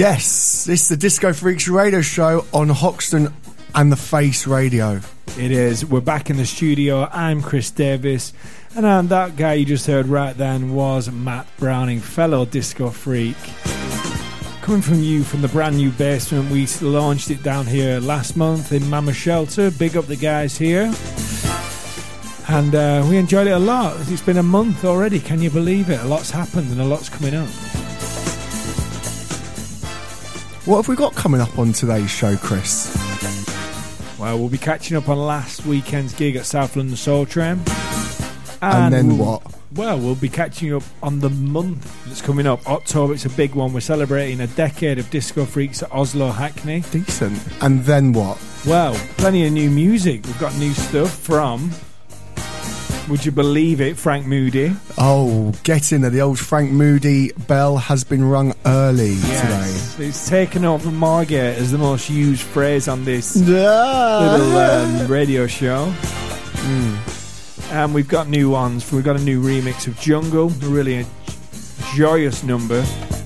Yes, it's the Disco Freaks radio show on Hoxton and the Face Radio. It is. We're back in the studio. I'm Chris Davis, and um, that guy you just heard right then was Matt Browning, fellow disco freak. Coming from you from the brand new basement, we launched it down here last month in Mama Shelter. Big up the guys here. And uh, we enjoyed it a lot. It's been a month already. Can you believe it? A lot's happened and a lot's coming up. What have we got coming up on today's show, Chris? Well, we'll be catching up on last weekend's gig at South London Soul Train. And, then we'll- what? Well, we'll be catching up on the month that's coming up. October, it's a big one. We're celebrating a decade of disco freaks at Oslo Hackney. Decent. And then what? Well, plenty of new music. We've got new stuff from, would you believe it, Franc Moody. Oh, get in there. The old Franc Moody bell has been rung early Yes. It's taken over Margate as the most used phrase on this today. little um, radio show. And we've got new ones. We've got a new remix of Jungle, really a joyous number.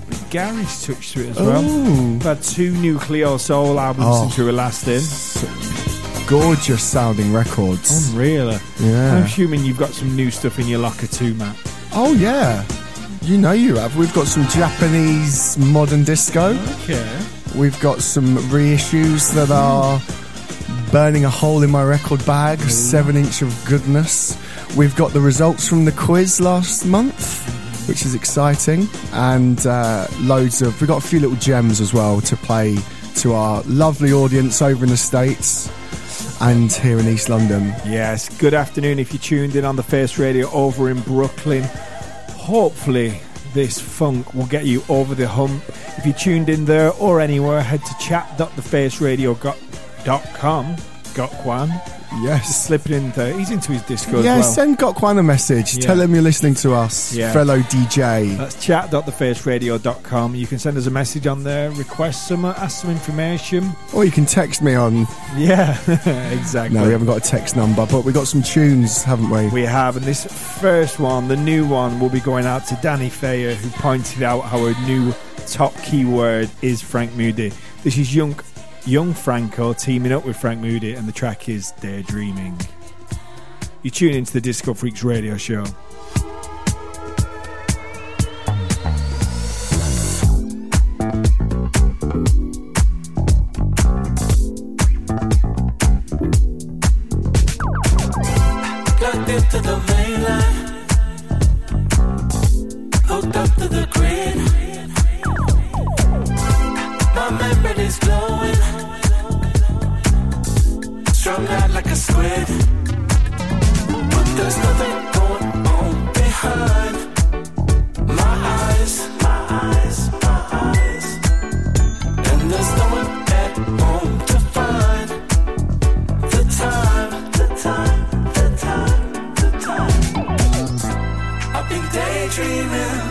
But Gary's touched to it as well. Ooh. We've had two new Cleo Sol albums Oh. since we were last in. Gorgeous sounding records. Unreal. I'm assuming you've got some new stuff in your locker too, Matt. Oh, yeah. You know you have. We've got some Japanese modern disco. Okay. We've got some reissues that are burning a hole in my record bag. Seven inch of goodness. We've got the results from the quiz last month, which is exciting, and uh, loads of. We've got a few little gems as well to play to our lovely audience over in the states and here in East London. Yes, good afternoon if you tuned in on the Face Radio over in Brooklyn. Hopefully, this funk will get you over the hump. If you tuned in there or anywhere, head to chat.thefaceradio.com. Got Kwan. Yes. slipping in there. He's into his disco Yeah, as well. send Got Kwan a message. Yeah. Tell him you're listening to us, Yeah. fellow DJ. That's chat.thefaceradio.com. You can send us a message on there, request some, ask some information. Or you can text me on. Yeah, exactly. No, we haven't got a text number, but we got some tunes, haven't we? We have, and this first one, the new one, will be going out to Danny Fayer, who pointed out how a new top keyword is Franc Moody. This is young, young Franco teaming up with Franc Moody, and the track is Daydreaming. You tune into the Disco Freaks radio show. Squid. But there's nothing going on behind my eyes. My eyes, my eyes. And there's no one at home to find the time, the time, the time, the time. I've been daydreaming,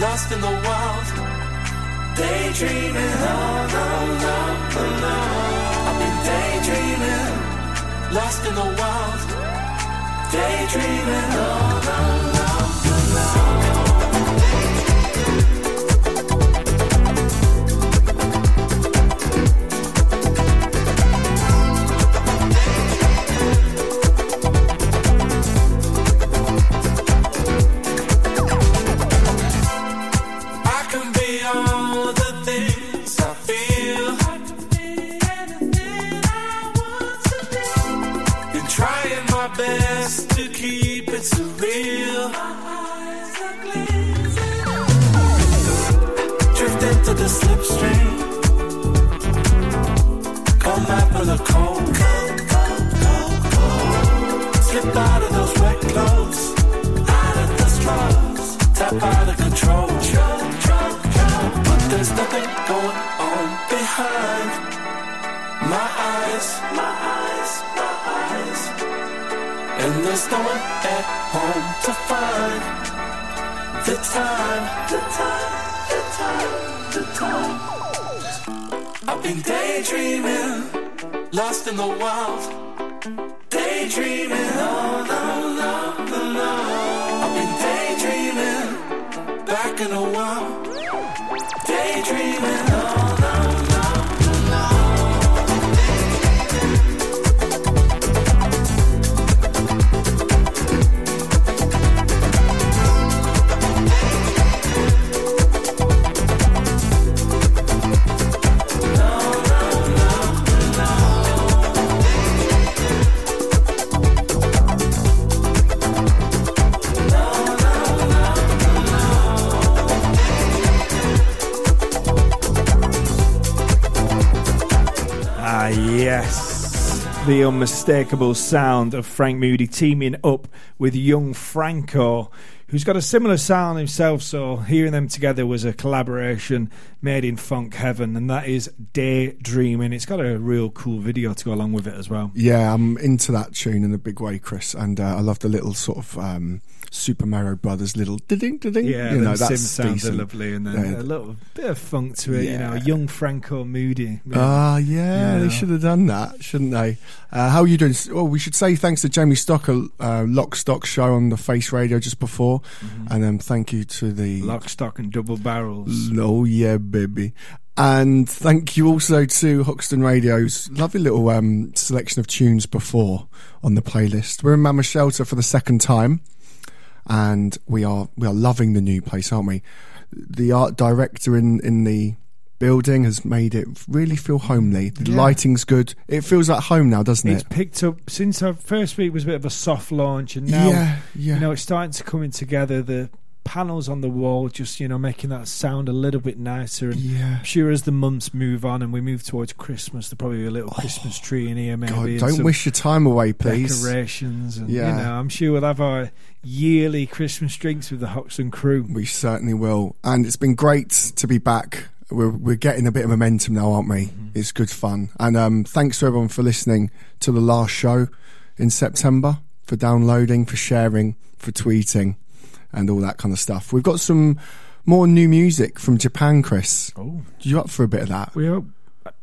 lost in the wild. Daydreaming, no, no, no, no. I've been daydreaming, lost in the wild. Daydreaming, no, no, back full of cold. Slip out of those wet clothes. Out of. Tap out of control. But there's nothing going on behind my eyes. My eyes. My eyes. And there's no one at home to find the time. The time. The time. The time. I've been daydreaming, lost in the wild. Daydreaming, no, no, no. I've been daydreaming, back in a while. Daydreaming, no, The unmistakable sound of Franc Moody teaming up with young Franco, who's got a similar sound himself. So, hearing them together was a collaboration made in funk heaven, and that is Daydreaming. It's got a real cool video to go along with it as well. Yeah, I'm into that tune in a big way, Chris, and uh, I love the little sort of um, Super Mario Brothers little ding ding. Yeah, you know that's sounds are lovely, and then Yeah. a little bit of funk to it. You know, Yeah. young Franco Moody. Ah, yeah, Yeah. they should have done that, shouldn't they? Uh, how are you doing? Oh, we should say thanks to Jamie Stocker, uh, Lock Stock show on the Face Radio just before, and um, thank you to the Mm-hmm. Lock, stock, and double barrels. Oh yeah, baby. And thank you also to Hoxton Radio's lovely little um, selection of tunes before on the playlist. We're in Mama Shelter for the second time, and we are we are loving the new place, aren't we? The art director in in the building has made it really feel homely. The Yeah. lighting's good. It feels like home now, doesn't It's it? It's picked up since our first week was a bit of a soft launch, and now yeah, yeah. you know it's starting to come in together. The panels on the wall, just you know, making that sound a little bit nicer. And yeah. I'm sure as the months move on and we move towards Christmas, there'll probably be a little Christmas tree in here, maybe. Oh, God, don't wish your time away, please. Decorations, and Yeah. you know, I'm sure we'll have our yearly Christmas drinks with the Hoxton crew. We certainly will. And it's been great to be back we're we're getting a bit of momentum now, aren't we? It's good fun, and um, thanks to everyone for listening to the last show in September, for downloading, for sharing, for tweeting, and all that kind of stuff. We've got some more new music from Japan, Chris. Oh, You up for a bit of that? we are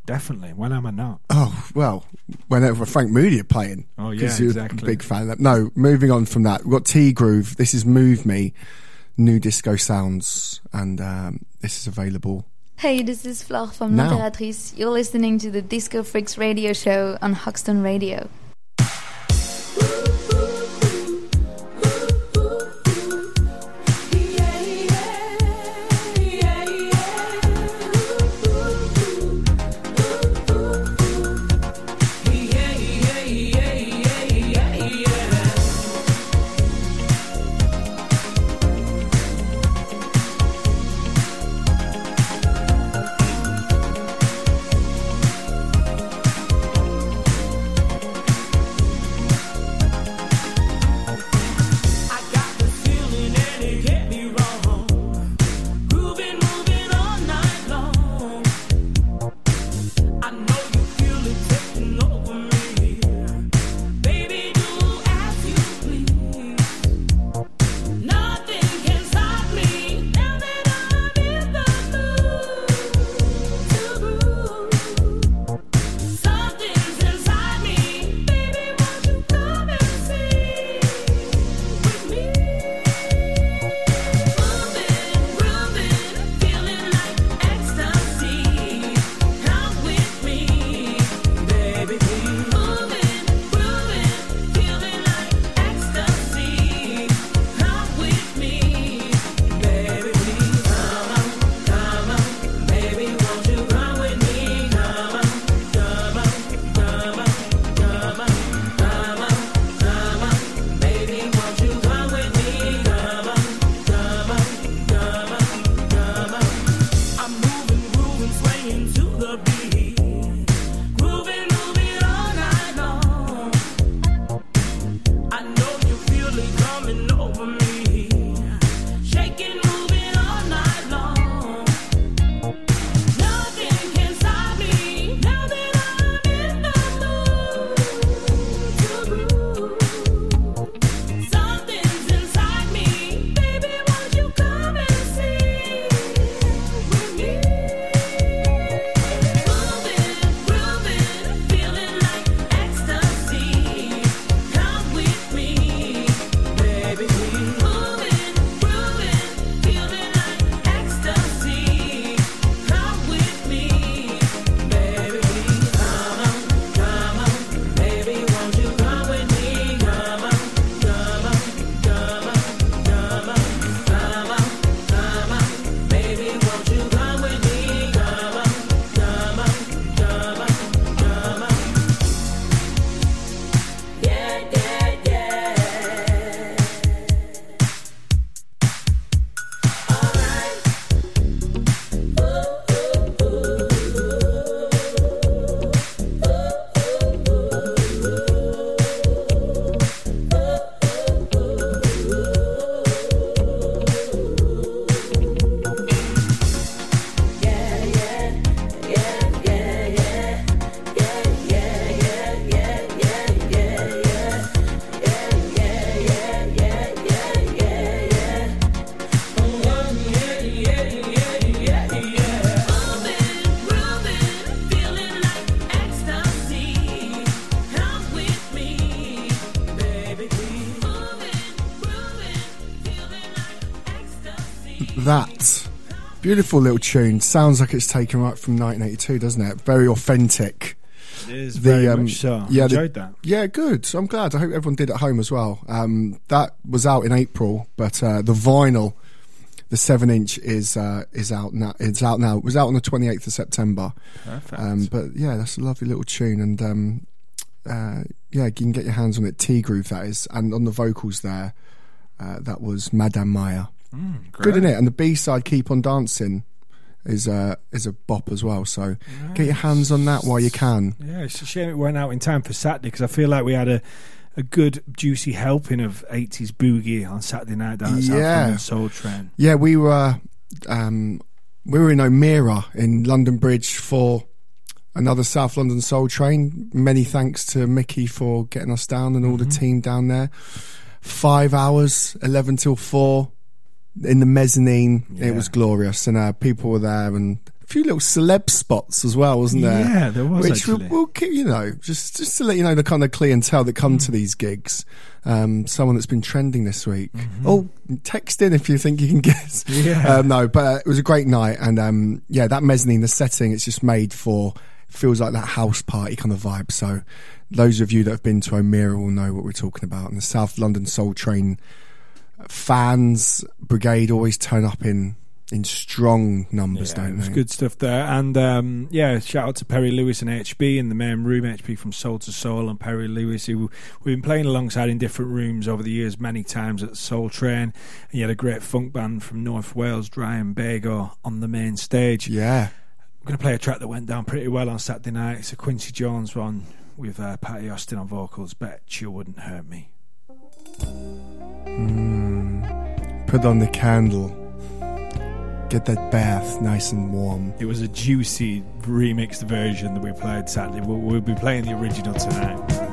definitely. When am I not? Oh well, whenever Franc Moody are playing. Oh, yeah, 'cause you're exactly. A big fan of that. No, moving on from that, we've got T Groove. This is Move Me, new disco sounds, and um, this is available. Hey, this is Flore from Now. L'Impératrice. You're listening to the Disco Freaks radio show on Hoxton Radio. Beautiful little tune sounds like it's taken right from 1982, doesn't it? Very authentic. It is The, very um, much so. yeah, the- enjoyed that. Yeah, good. So I'm glad. I hope everyone did at home as well. Um, that was out in April, but uh, the vinyl, the seven inch, is uh, is out now. It's out now. It was out on the 28th of September. Perfect. Um, but yeah, that's a lovely little tune, and um, uh, yeah, you can get your hands on it. T groove that is, and on the vocals there, uh, that was Madame Maya. Good in it, and the B side, "Keep on Dancing," is uh, is a bop as well. So get your hands on that while you can. Yeah, it's a shame it went out in time for Saturday because I feel like we had a, a good juicy helping of 80s boogie on Saturday night down at South Yeah. London Soul Train. Yeah, we were um, we were in O'Meara in London Bridge for another South London Soul Train. Many thanks to Mickey for getting us down and all the team down there. Five hours, eleven till four, in the mezzanine. It was glorious, and uh, people were there, and a few little celeb spots as well, wasn't there? Yeah, there was Which actually. will keep, you know, just just to let you know the kind of clientele that come Mm. to these gigs. Um, someone that's been trending this week. Mm-hmm. Oh, text in if you think you can guess. Yeah. Um, no, but uh, it was a great night, and um, yeah, that mezzanine, the setting, it's just made for feels like that house party kind of vibe. So, those of you that have been to O'Meara will know what we're talking about. And the South London Soul Train fans brigade always turn up in in strong numbers, Yeah, don't they? good stuff there. And um, yeah, shout out to Perry Lewis and HB in the main room, HB from Soul II Soul, and Perry Lewis, who we've been playing alongside in different rooms over the years, many times at Soul Train. And you had a great funk band from North Wales, Dry and Bago, on the main stage. Yeah. I'm going to play a track that went down pretty well on Saturday night. It's a Quincy Jones one with uh, Patti Austin on vocals. Bet you wouldn't hurt me. Hmm. Put on the candle. Get that bath nice and warm. It was a juicy remixed version that we played sadly. We'll, we'll be playing the original tonight.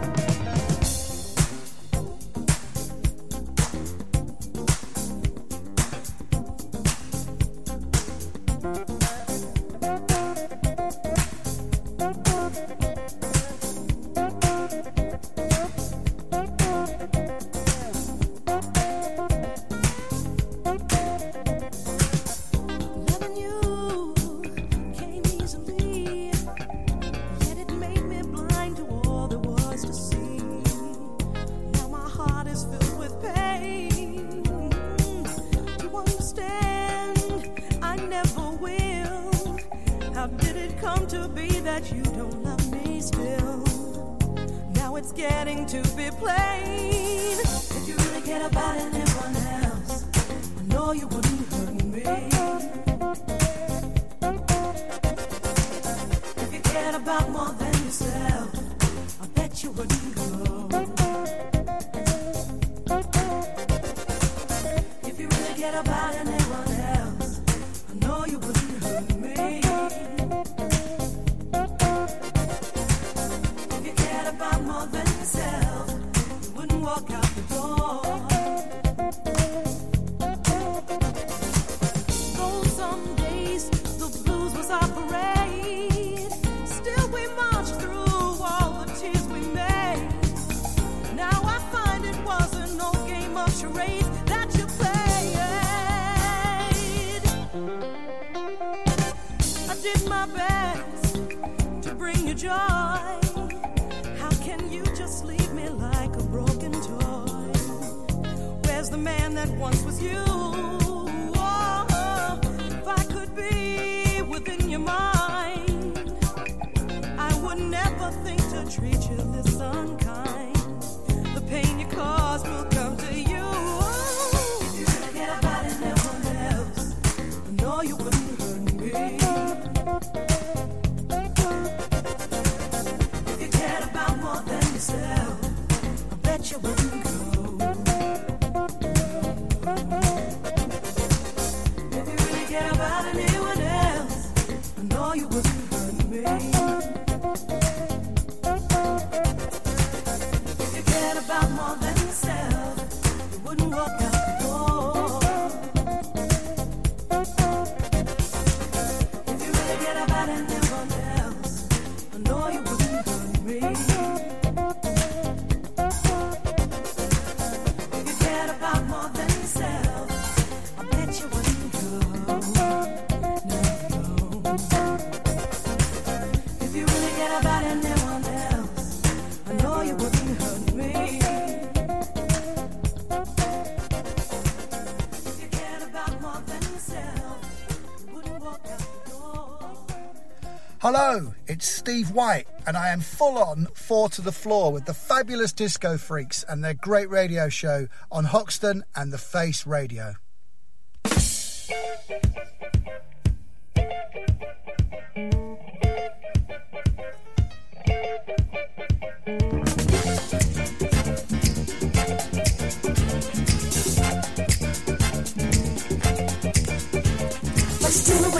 Hello, it's Steve White, and I am full on four to the floor with the fabulous Disco Freaks and their great radio show on Hoxton and the Face Radio.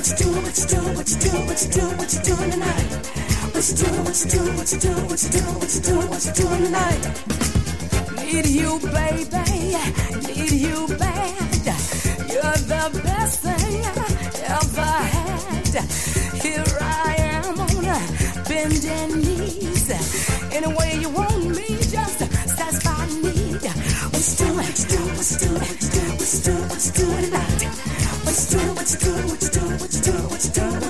What you doing, what you doing, what you doing, what you doing, what you doing tonight? What you doing, what you doing, what you doing, what you doing, what you doing, what you doing tonight? Need you, baby, need you bad. You're the best thing I ever had. Here I am on bending knees. Any way you want me, just satisfy need. What you doing, what you doing, what you doing, what you doing, what you doing, what you doing tonight?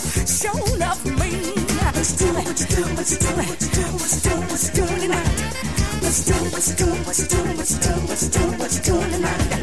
Show love mean. Let's do it. Let's do it. Let's do it. Let's do it. Let's do it tonight. Let's do it. Let's do it. Let's do it. Let's do it. Let's do it tonight.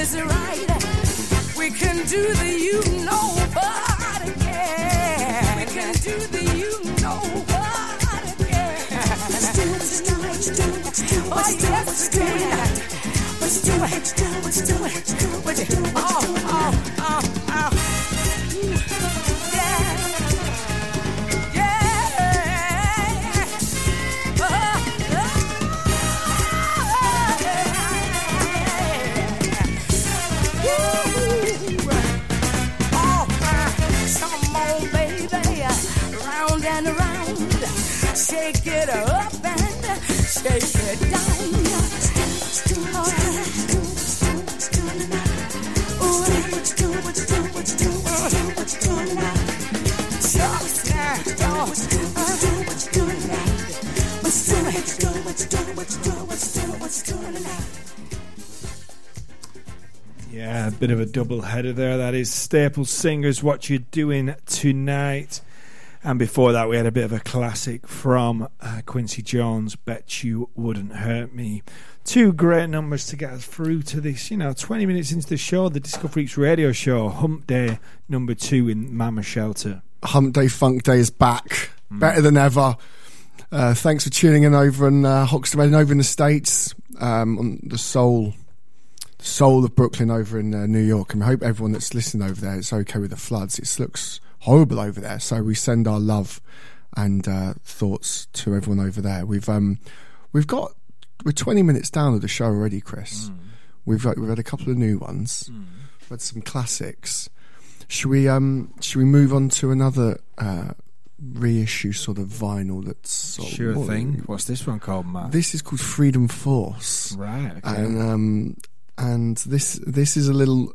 Is right. We can do the you bit of a double header there. That is Staple Singers, What You Doing Tonight. And before that, we had a bit of a classic from uh, Quincy Jones, Bet You Wouldn't Hurt Me. Two great numbers to get us through to this, you know, 20 minutes into the show, the Disco Freaks radio show, Hump Day number two in Mama Shelter. Hump Day Funk Day is back, better than ever. Uh, thanks for tuning in over in uh, Hoxton over in the States, um, on the soul, soul of Brooklyn over in uh, New York. And we hope everyone that's listening over there is okay with the floods. It looks horrible over there, so we send our love and uh, thoughts to everyone over there. We've um, we've got we're 20 minutes down of the show already, Chris. We've got, we've had a couple of new ones, we've had some classics. Should we um should we move on to another uh, reissue sort of vinyl that's sort of- Sure what- thing. What's this one called, Matt? This is called Freedom Force, right. Okay. and um and this this is a little.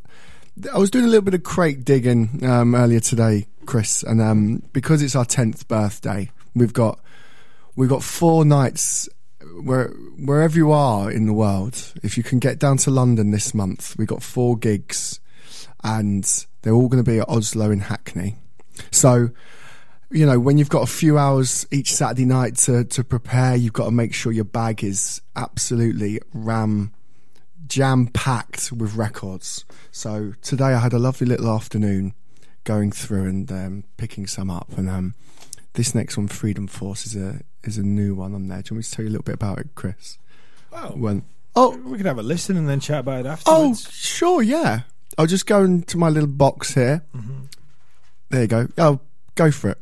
I was doing a little bit of crate digging um, earlier today, Chris, and um, because it's our tenth birthday, we've got we've got four nights where wherever you are in the world. If you can get down to London this month, we've got four gigs, and they're all going to be at Oslo in Hackney. So you know, when you've got a few hours each Saturday night to, to prepare, you've got to make sure your bag is absolutely ram jam packed with records. So today I had a lovely little afternoon going through and um, picking some up. And um, this next one, Freedom Force, is a is a new one on there. Do you want me to tell you a little bit about it, Chris? Oh, When oh we could have a listen and then chat about it afterwards. oh sure yeah, I'll just go into my little box here. There you go. Oh, go for it.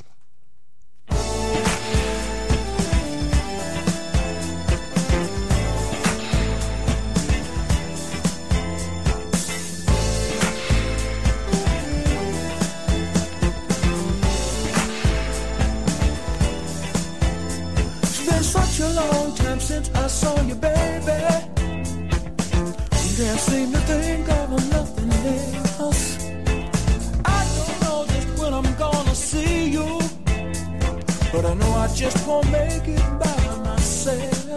But I know I just won't make it by myself.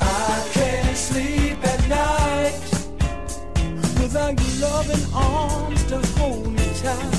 I can't sleep at night without your loving arms to hold me tight.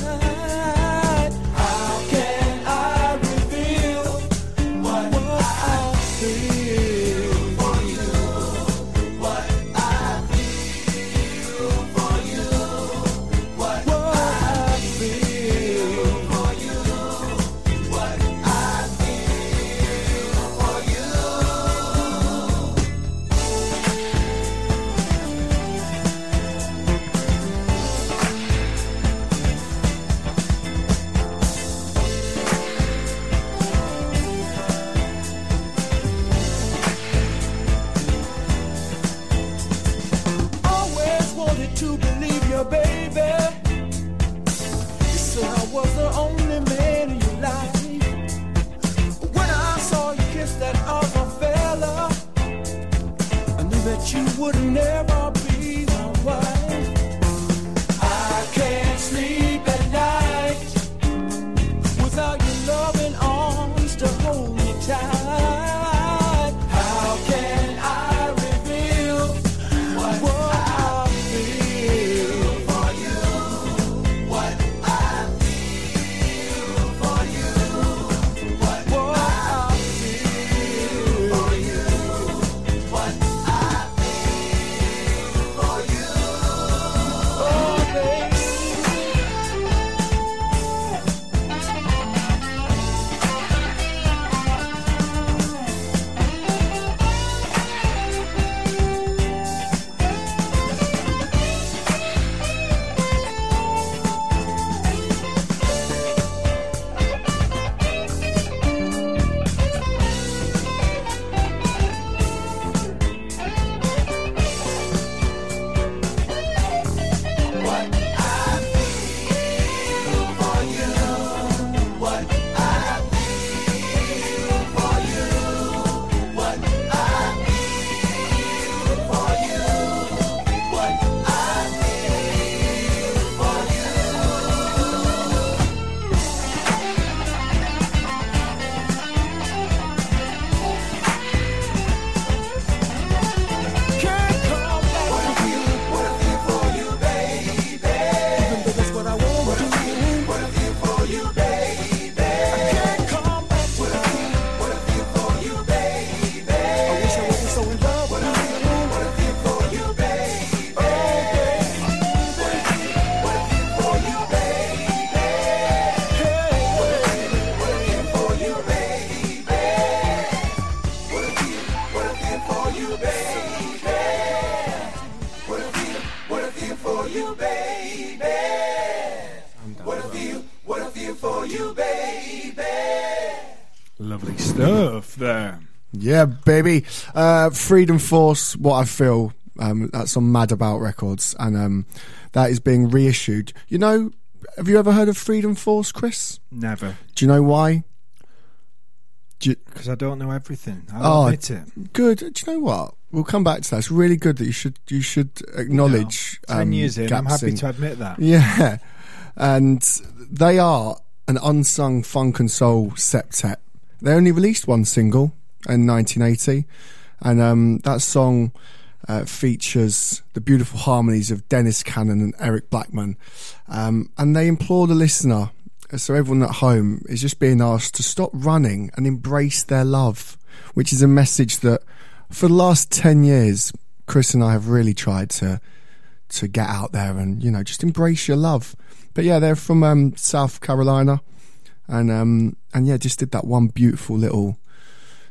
Baby. Uh, Freedom Force, what I feel. Um, that's on Mad About Records, and um, that is being reissued. You know, have you ever heard of Freedom Force, Chris? Never. Do you know why? Do Because I don't know everything. I'll Oh, admit it. good. Do you know what? We'll come back to that. It's really good that you should you should acknowledge. Ten um, years in, I'm happy in- to admit that. Yeah, and they are an unsung funk and soul septet. They only released one single in 1980, and um, that song uh, features the beautiful harmonies of Dennis Cannon and Eric Blackman, um, and they implore the listener. So everyone at home is just being asked to stop running and embrace their love, which is a message that for the last 10 years, Chris and I have really tried to to get out there and you know just embrace your love. But yeah, they're from um, South Carolina, and um, and yeah, just did that one beautiful little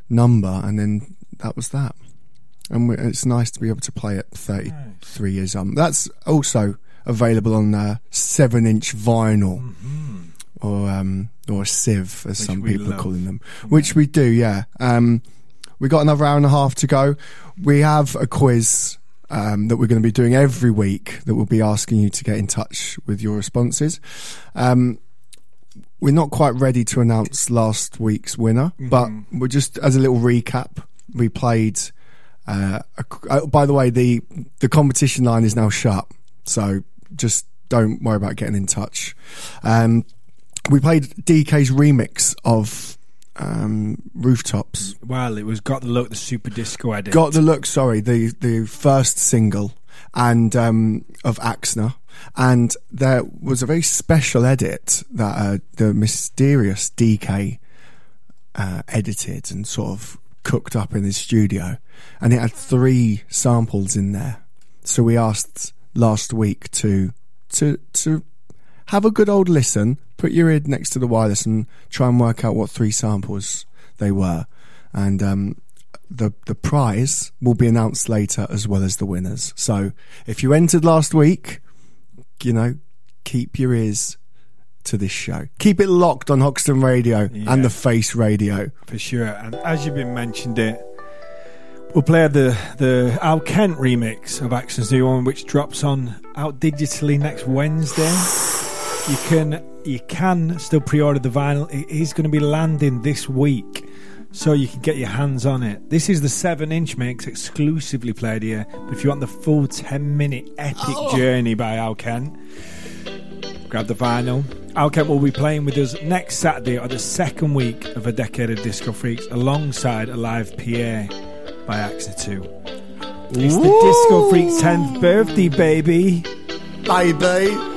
number, and then that was that. And we, it's nice to be able to play it 33 years on. That's also available on uh, seven inch vinyl. Or um, or a sieve, as Which some people are calling them, which we do, yeah. Um, we got another hour and a half to go. We have a quiz um, that we're going to be doing every week that we'll be asking you to get in touch with your responses. Um, we're not quite ready to announce last week's winner, but we're just as a little recap. We played. Uh, a, uh, by the way, the the competition line is now shut, so just don't worry about getting in touch. Um, we played DK's remix of um, Rooftops. Well, it was got the look, the super disco edit. Got the look. Sorry, the the first single and um, of Axner, and there was a very special edit that uh, the mysterious DK uh, edited and sort of cooked up in his studio, and it had three samples in there. So we asked last week to to to have a good old listen, put your ear next to the wireless, and try and work out what three samples they were, and um, the the prize will be announced later as well as the winners. So if you entered last week, you know, keep your ears to this show. Keep it locked on Hoxton Radio Yeah. and the Face Radio. for sure. And as you've been mentioned it, we'll play the the Al Kent remix of AXNÉR's New One, which drops on out digitally next Wednesday. You can you can still pre-order the vinyl. It is going to be landing this week, so you can get your hands on it. This is the seven-inch mix exclusively played here. But if you want the full ten-minute epic oh. journey by Al Kent, grab the vinyl. Al Kent will be playing with us next Saturday or the second week of a decade of Disco Freaks alongside a live PA by AXNÉR 2. It's the Disco Freaks 10th birthday, baby. Baby.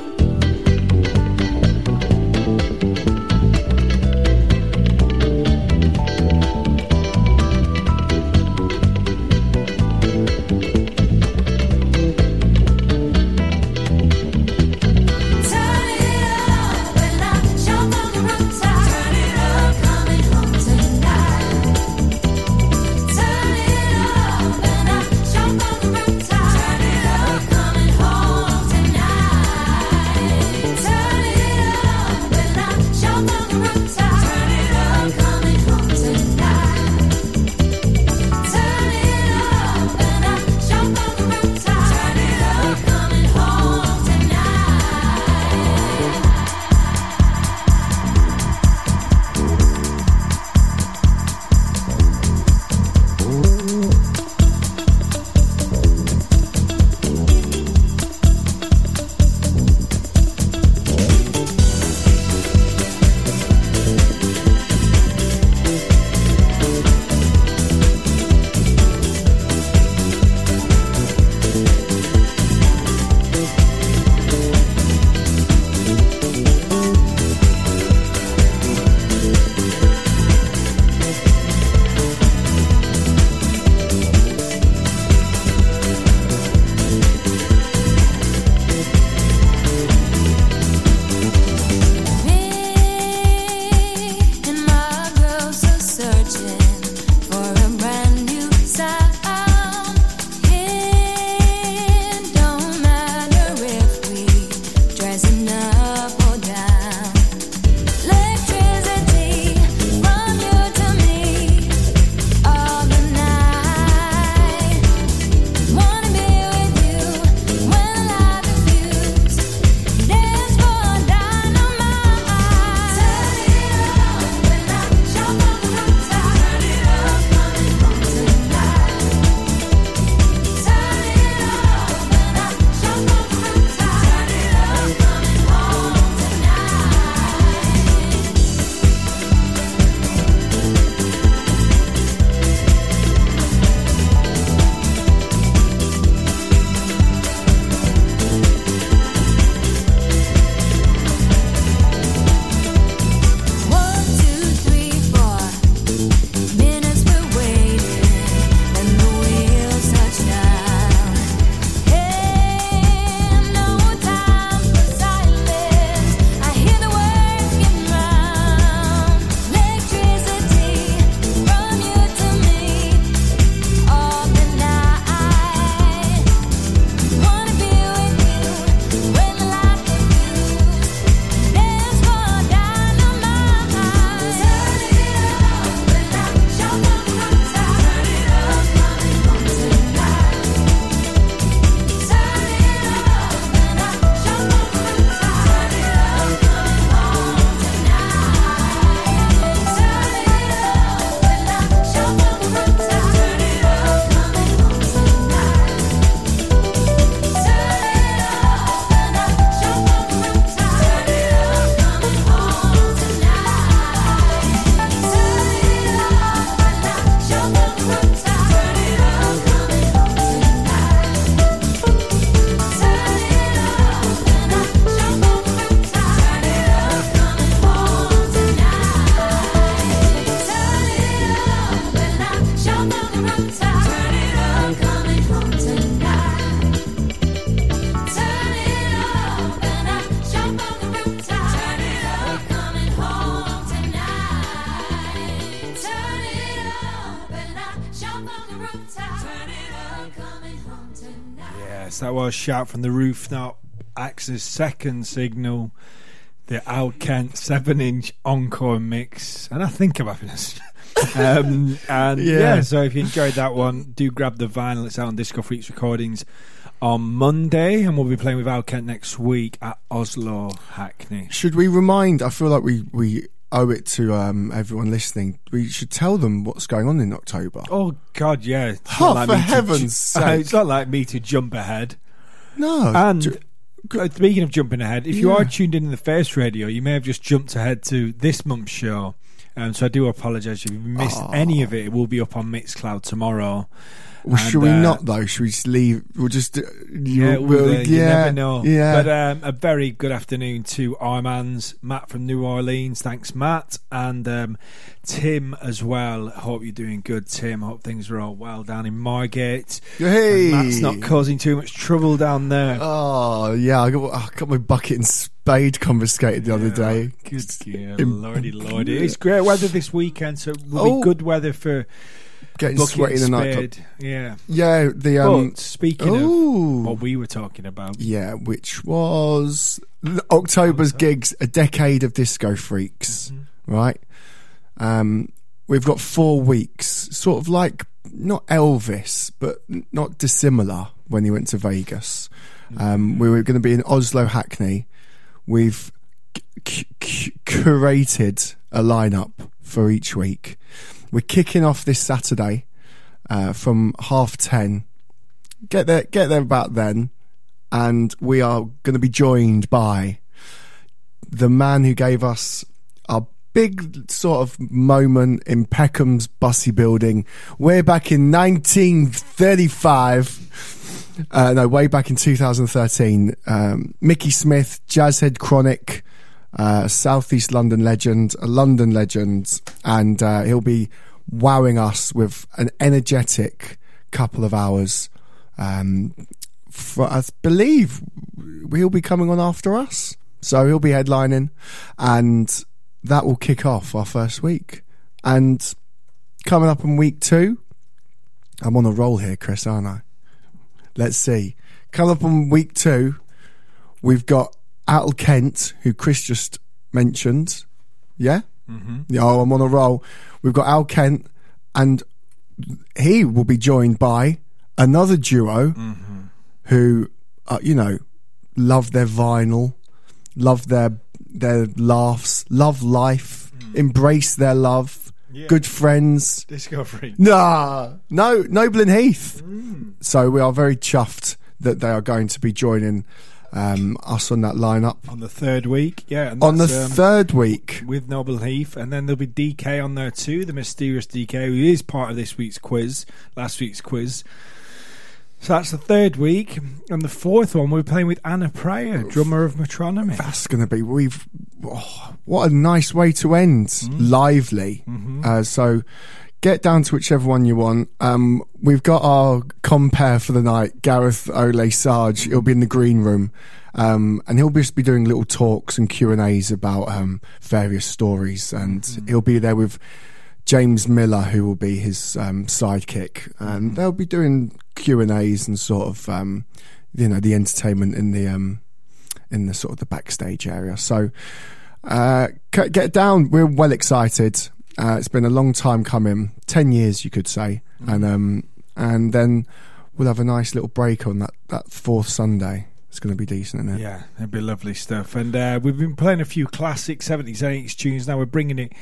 Shout from the Roof. Now, Axe's second signal, the Al Kent 7 inch encore mix. And I think I'm having a. um, and yeah. Yeah. so if you enjoyed that one, do grab the vinyl. It's out on Disco Freaks Recordings on Monday, and we'll be playing with Al Kent next week at Oslo Hackney. Should we remind? I feel like we we owe it to um, everyone listening. We should tell them what's going on in October. Oh God, yeah! It's Oh, not for to heaven's sake. it's not like me to jump ahead. No, And ju- uh, speaking of jumping ahead, if you Yeah. are tuned in in the first radio, you may have just jumped ahead to this month's show. Um, so I do apologise if you missed any of it. It will be up on Mixcloud tomorrow. Well, and, should we uh, not though? Should we just leave? We'll just uh, Yeah, we'll, well, uh, yeah. Yeah, But um, a very good afternoon to our man's Matt from New Orleans. Thanks, Matt, and um, Tim as well. Hope you're doing good, Tim. Hope things are all well down in Margate. hey, And Matt's not causing too much trouble down there. Oh yeah, I got, I got my bucket and spade confiscated the other day. Good, yeah, lordy, lordy. It's great weather this weekend, so it will Oh. be good weather for Getting bucket sweaty in the nightclub. Yeah. Yeah, the um, but speaking ooh. of what we were talking about, Yeah, which was October's gigs, a decade of disco freaks, Mm-hmm. right? Um, we've got four weeks, sort of like not Elvis, but not dissimilar when he went to Vegas. Um, we were going to be in Oslo, Hackney. We've c- c- curated a lineup for each week. We're kicking off this Saturday uh, from half ten. Get there, get there about then and we are going to be joined by the man who gave us our big sort of moment in Peckham's Bussey building way back in 1935. Uh, no, way back in 2013. Um, Mickey Smith, Jazzhead Chronic, uh, Southeast London legend, a London legend, and uh, he'll be wowing us with an energetic couple of hours. Um, for, I believe he'll be coming on after us. So he'll be headlining, and that will kick off our first week. And coming up in week two, I'm on a roll here, Chris, aren't I? Let's see. Coming up on week two, we've got Al Kent, who Chris just mentioned. Yeah? Mm-hmm. Yeah, oh, I'm on a roll. We've got Al Kent, and he will be joined by another duo who, uh, you know, love their vinyl, love their their laughs, love life, embrace their love, good friends. Discovery. Nah, no, Noble and Heath. So we are very chuffed that they are going to be joining um, us on that lineup on the third week. Yeah, and on the um, third week. with Noble Heath, and then there'll be DK on there too, the mysterious DK, who is part of this week's quiz, last week's quiz. So that's the third week, and the fourth one we're playing with Anna Prior, drummer of Metronomy. That's going to be we've. Oh, what a nice way to end, lively. Uh, so. Get down to whichever one you want. Um, we've got our compare for the night, Gareth Ole Sarge. He'll be in the green room, um, and he'll just be doing little talks and Q and A's about um, various stories, and he'll be there with James Miller, who will be his um, sidekick, and they'll be doing Q and A's and sort of um, you know the entertainment in the um, in the sort of the backstage area. So uh, get down. We're well excited. Uh, it's been a long time coming, ten years you could say, and um, and then we'll have a nice little break on that that fourth Sunday. It's going to be decent, isn't it? Yeah, it'd be lovely stuff. And uh, we've been playing a few classic 70s and 80s tunes. Now we're bringing it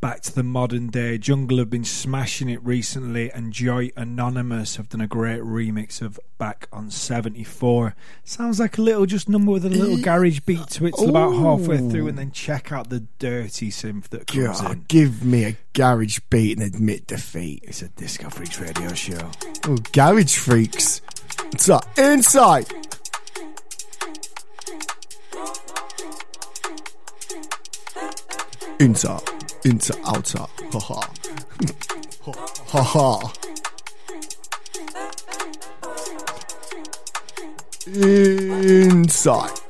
back to the modern day. Jungle have been smashing it recently, and Joy Anonymous have done a great remix of Back on 74. Sounds like a little just number with a little eh, garage beat to it till about halfway through, and then check out the dirty synth that comes God, in. give me a garage beat and admit defeat. It's a Disco Freaks radio show. Oh, garage freaks. What's up? Inside. Inter, inter, outer. Ha ha. Ha ha. Inside.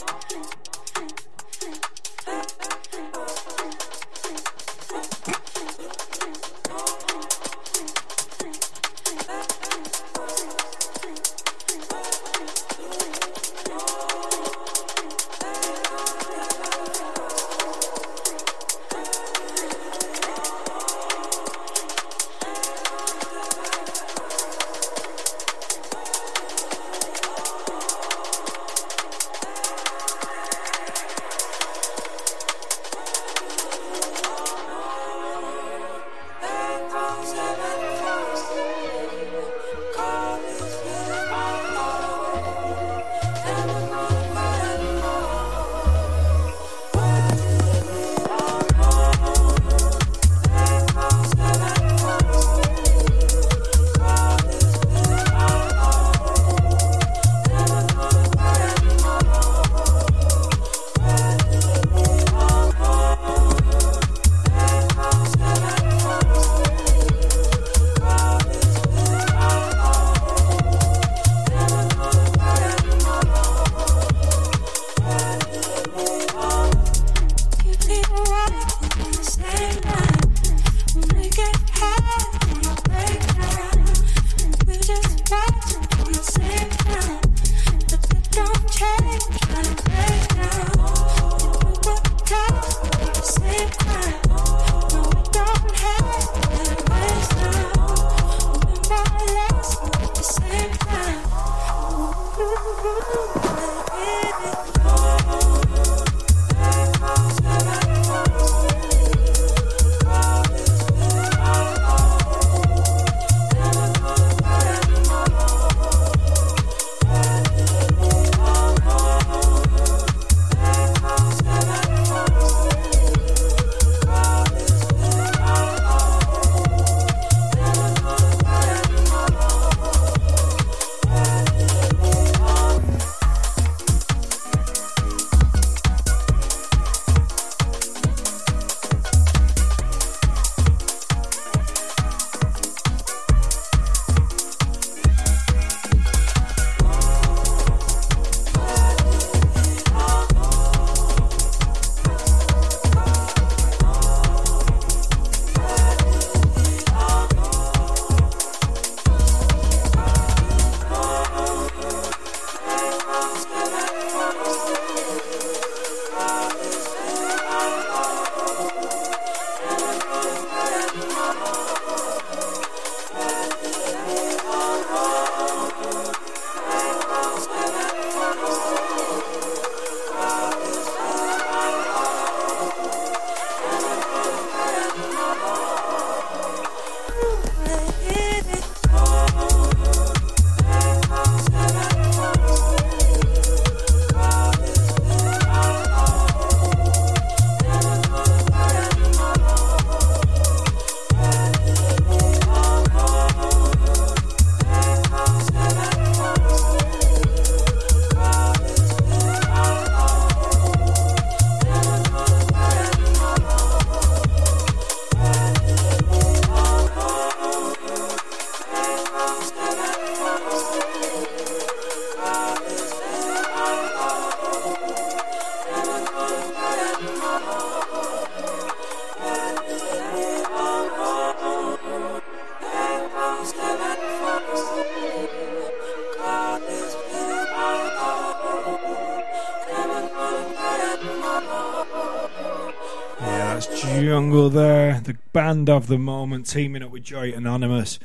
Band of the moment, teaming up with Joy Anonymous.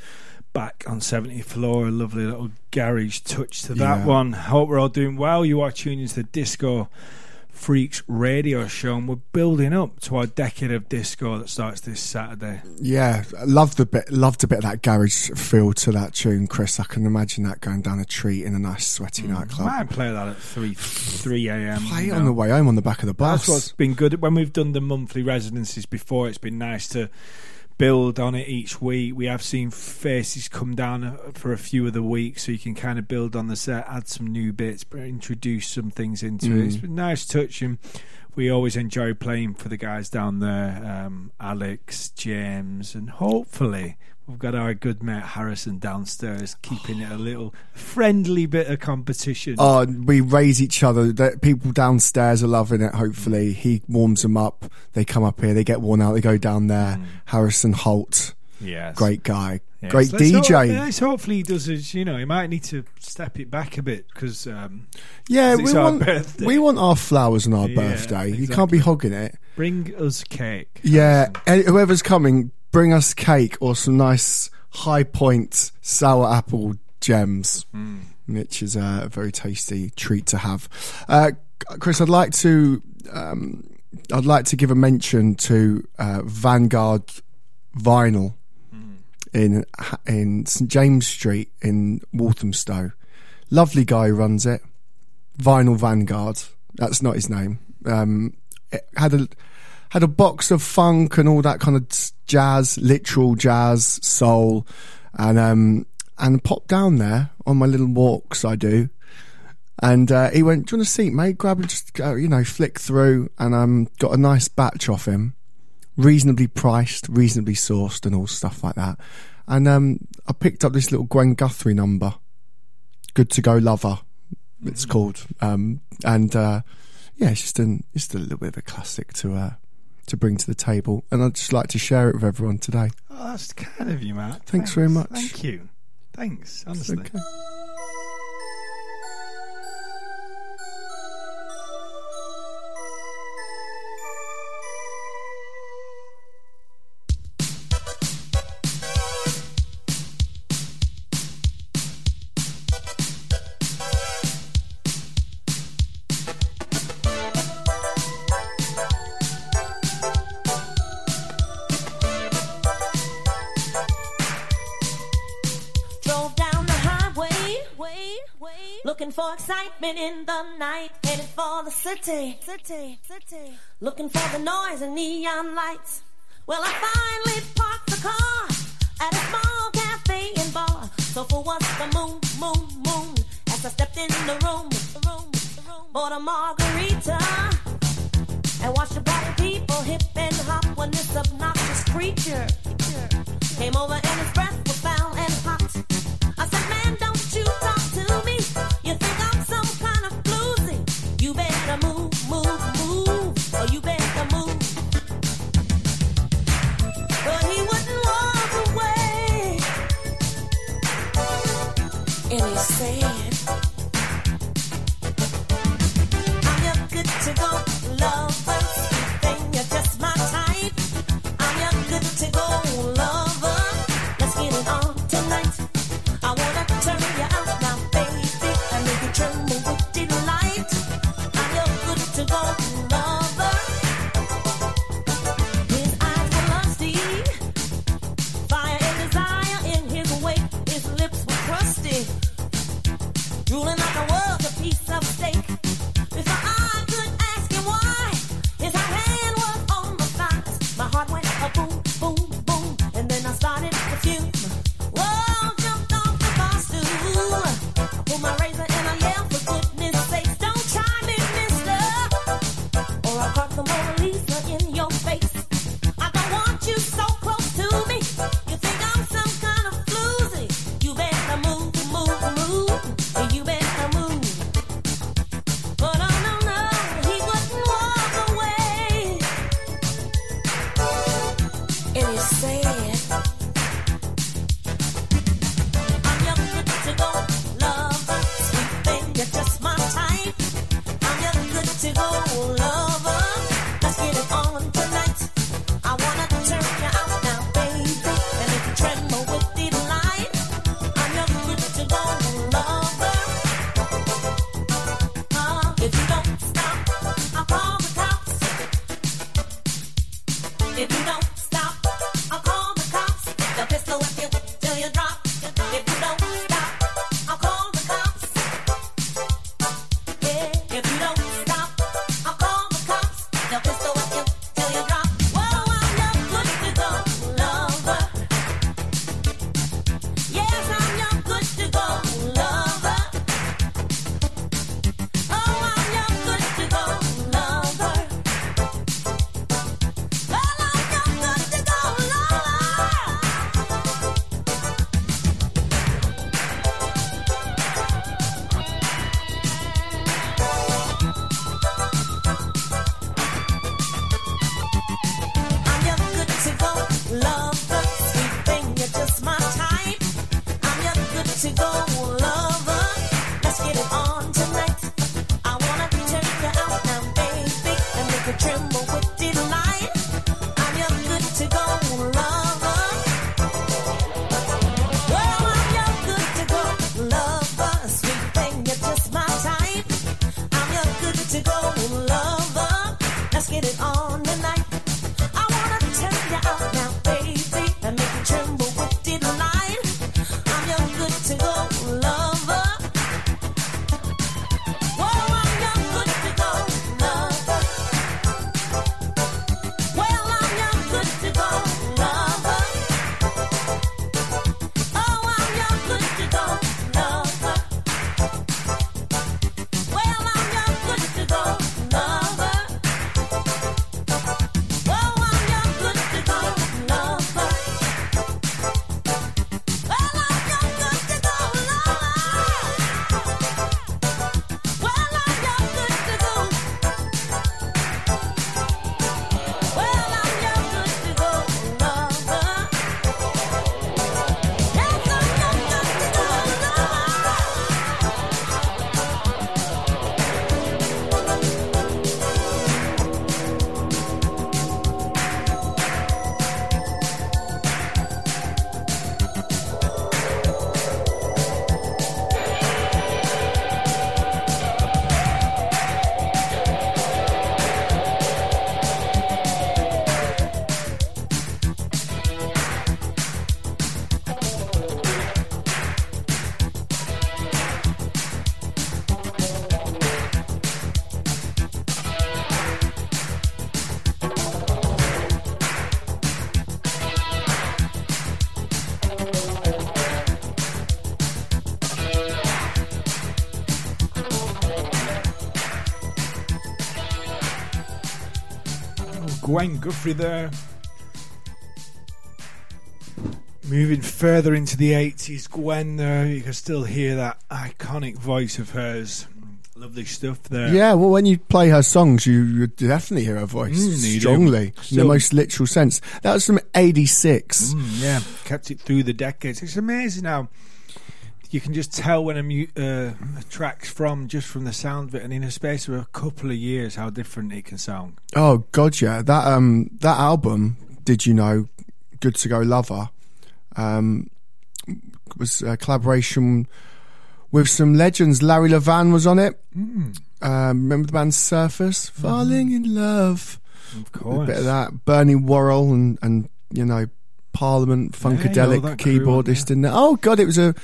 Back on 74, a lovely little garage touch to that Yeah. one. Hope we're all doing well. You are tuning into the Disco Freaks radio show, and we're building up to our decade of disco that starts this Saturday. Yeah, loved the bit, loved a bit of that garage feel to that tune, Chris. I can imagine that going down a treat in a nice sweaty mm, nightclub. Might play that at 3 3 a.m. Play it on know. the way home on the back of the bus. That's what's been good when we've done the monthly residencies before. It's been nice to build on it each week. We have seen faces come down uh, for a few of the weeks, so you can kind of build on the set, add some new bits, introduce some things into it. Mm. It's been nice touching. We always enjoy playing for the guys down there, um, Alex, James, and hopefully. We've got our good mate Harrison downstairs, keeping it a little friendly bit of competition. Oh, we raise each other. The people downstairs are loving it. Hopefully, he warms them up. They come up here. They get worn out. They go down there. Harrison Holt, yes. great guy, Yes, great let's hope- DJ. yes, hopefully he does his. You know, he might need to step it back a bit because um, yeah, we want birthday. we want our flowers on our Yeah, birthday. You can't be exactly. hogging it. bring us cake. Yeah, whoever's coming, bring us cake or some nice high point sour apple gems, Hmm. which is a very tasty treat to have. Uh, Chris, I'd like to um, I'd like to give a mention to uh, Vanguard Vinyl in in St James Street in Walthamstow. Lovely guy who runs it. Vinyl Vanguard. That's not his name. Um, had a had a box of funk and all that kind of jazz, literal jazz, soul, and um and popped down there on my little walks I do. And uh, he went, "Do you want a seat, mate? Grab and just go, you know, flick through." And um, got a nice batch off him, reasonably priced, reasonably sourced, and all stuff like that. And um, I picked up this little Gwen Guthrie number, "Good to Go Lover," it's called. Um, and uh, yeah, it's just an just a little bit of a classic to uh, to bring to the table, and I'd just like to share it with everyone today. Oh, that's kind of you, Matt. Thanks very much. Thank you. Thanks. Honestly. The night, headed for the city, city, city, looking for the noise and neon lights. Well, I finally parked the car at a small cafe and bar. So for once, the moon, moon, moon. As I stepped in the room, the room, the room, bought a margarita and watched the party people hip and hop when this obnoxious creature came over and his And he Guthrie there. Moving further into the 80s, Gwen there, you can still hear that iconic voice of hers. Lovely stuff there. Yeah, well, when you play her songs, you, you definitely hear her voice Mm, strongly, in the most literal sense. That was from '86. Mm, yeah, kept it through the decades. It's amazing how you can just tell when a, mu- uh, a track's from just from the sound of it, and in a space of a couple of years, how different it can sound. Oh God, yeah. That um that album, did you know, Good to Go Lover, um, was a collaboration with some legends. Larry Levan was on it. Mm. Um, remember the band Surface? Falling in Love. Of course, A bit of that. Bernie Worrell and and you know Parliament Funkadelic all that crew on keyboardist in there. Oh God, it was a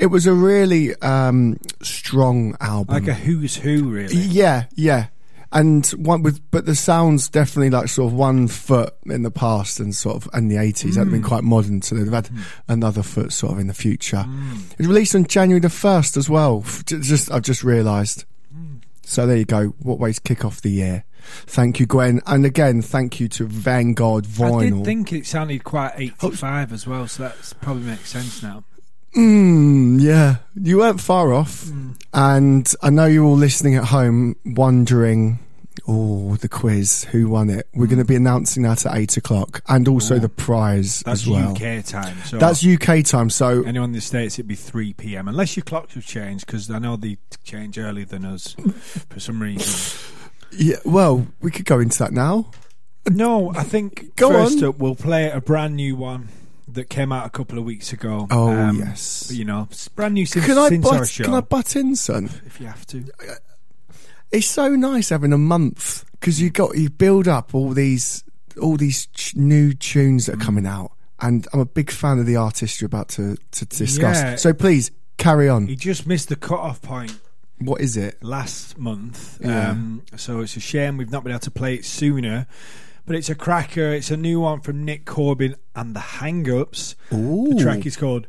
it was a really um strong album. Like a who's who, really. Yeah, yeah. And one with, but the sounds definitely like sort of one foot in the past and sort of in the eighties. That'd been Mm. quite modern, so they've had Hmm. another foot sort of in the future. Mm. It was released on January the first as well. Just I've just realised. Hmm. So there you go. What way to kick off the year? Thank you, Gwen, and again thank you to Vanguard Vinyl. I did think it sounded quite 85 as well, so that probably makes sense now. Mm, yeah, you weren't far off. Mm. And I know you're all listening at home wondering, oh, the quiz, who won it? We're going to be announcing that at eight o'clock and also Mm. Oh. the prize That's as well. UK time. So That's UK time. So, anyone in the States, it'd be 3 p.m. Unless your clocks have changed, because I know they change earlier than us for some reason. yeah, well, we could go into that now. No, I think Go first on. up we'll play a brand new one that came out a couple of weeks ago. Oh, Um, yes. you know, brand new since, Can I, since our butt, show. can I butt in, son? if you have to, It's so nice having a month because you got, you build up all these, all these ch- new tunes that are coming out. And I'm a big fan of the artist you're about to, to discuss. Yeah. So please carry on. he just missed the cut-off point What is it? last month. Yeah. Um, so it's a shame we've not been able to play it sooner. But it's a cracker. It's a new one from Nick Corbin and the Hangups. Ooh. The track is called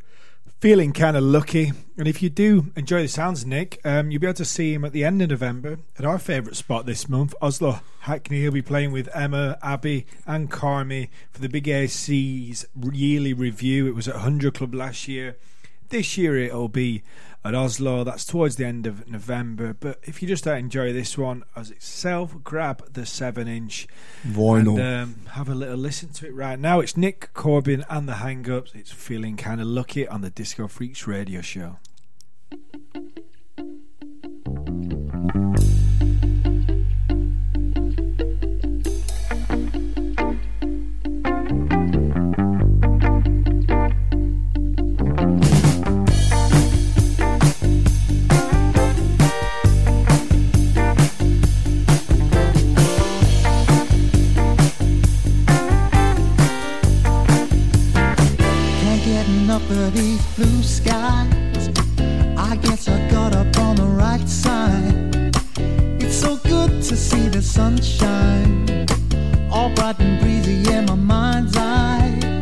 Feeling Kind of Lucky. And if you do enjoy the sounds, Nick, um, you'll be able to see him at the end of November at our favourite spot this month, Oslo Hackney. He'll be playing with Emma, Abby, and Carmi for the Big AC's yearly review. It was at 100 Club last year. This year it'll be at Oslo. That's towards the end of November. But if you just don't enjoy this one as itself, grab the 7 inch Vinyl. and um, have a little listen to it right now. It's Nick Corbin and the Hang Ups. It's feeling kind of lucky on the Disco Freaks radio show. These blue skies. I guess I got up on the right side. It's so good to see the sunshine. All bright and breezy in my mind's eye.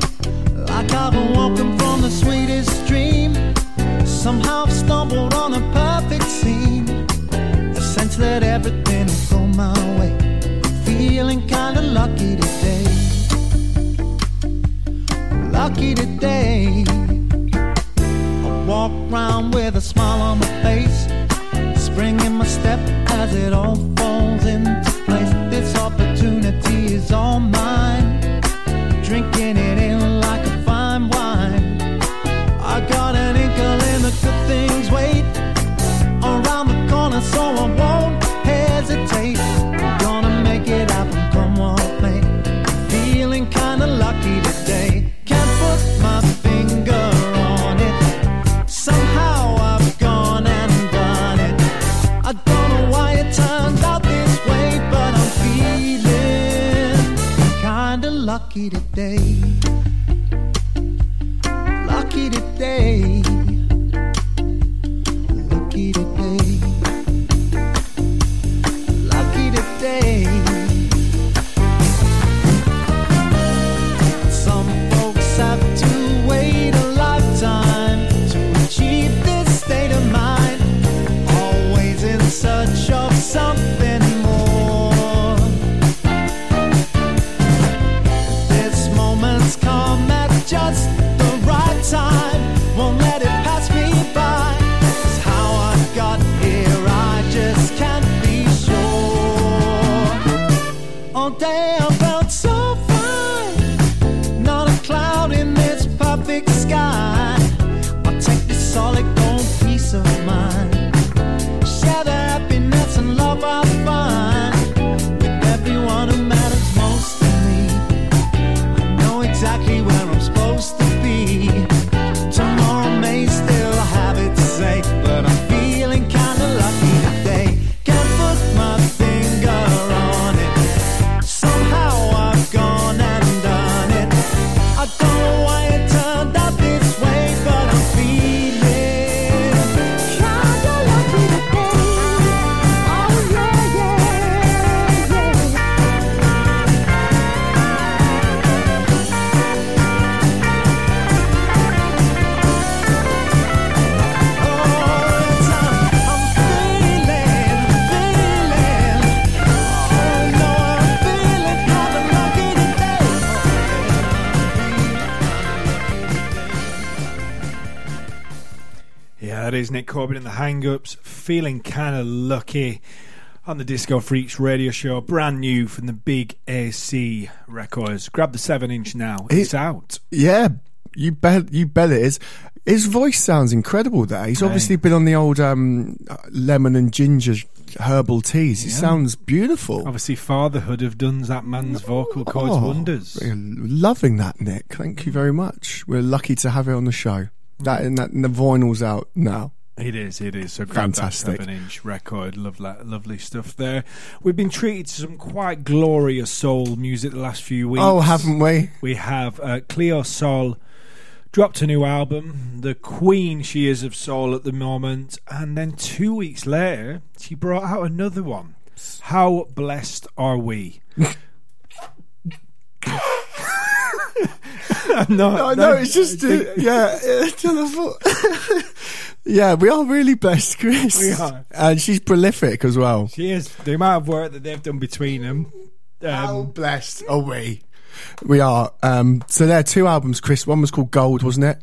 Like I've been walking from the sweetest dream. Somehow I've stumbled on a perfect scene. The sense that everything will go my way. Feeling kinda lucky today lucky today. Walk around with a smile on my face, spring in my step as it all falls into place. This opportunity Today. day. Is Nick Corbin in the Hang Ups, feeling kind of lucky on the Disco Freaks radio show, brand new from the Big AC Records. Grab the seven inch now. It's out. Yeah, you bet. You bet it is. His voice sounds incredible. There, he's Right. obviously been on the old um, lemon and ginger herbal teas. He Yeah. sounds beautiful. Obviously, fatherhood have done that man's vocal cords Oh, wonders. loving that, Nick. Thank you very much. We're lucky to have it on the show. That and that and the vinyl's out now. It is, it is. So Fantastic. seven inch record. Lovely, lovely stuff there. We've been treated to some quite glorious soul music the last few weeks. Oh, haven't we? We have uh, Cleo Sol dropped a new album, the queen she is of soul at the moment, and then two weeks later she brought out another one. How blessed are we? no, No, no, it's just uh, yeah, uh, yeah, we are really blessed, Chris. We are. and she's prolific as well. She is the amount of work that they've done between them. How Um, blessed are we? We are. Um, so there are two albums, Chris. One was called Gold, wasn't it?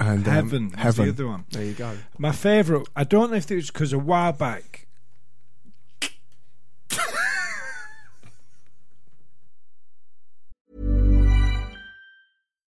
And um, Heaven, Heaven. the other one. There you go. My favourite, I don't know if it was because a while back.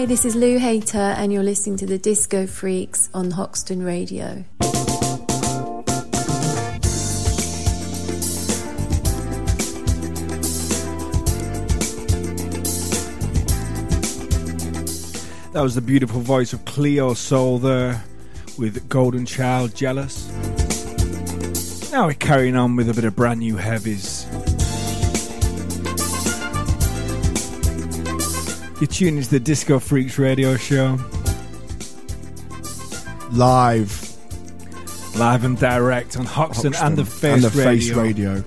Hi, this is Lou Hayter, and you're listening to the Disco Freaks on Hoxton Radio. That was the beautiful voice of Cleo Sol there with Golden Child Jealous. Now we're carrying on with a bit of brand new heavies. You're tuning into the Disco Freaks radio show. Live. Live and direct on Hoxton, and the Face and the Radio. Face Radio.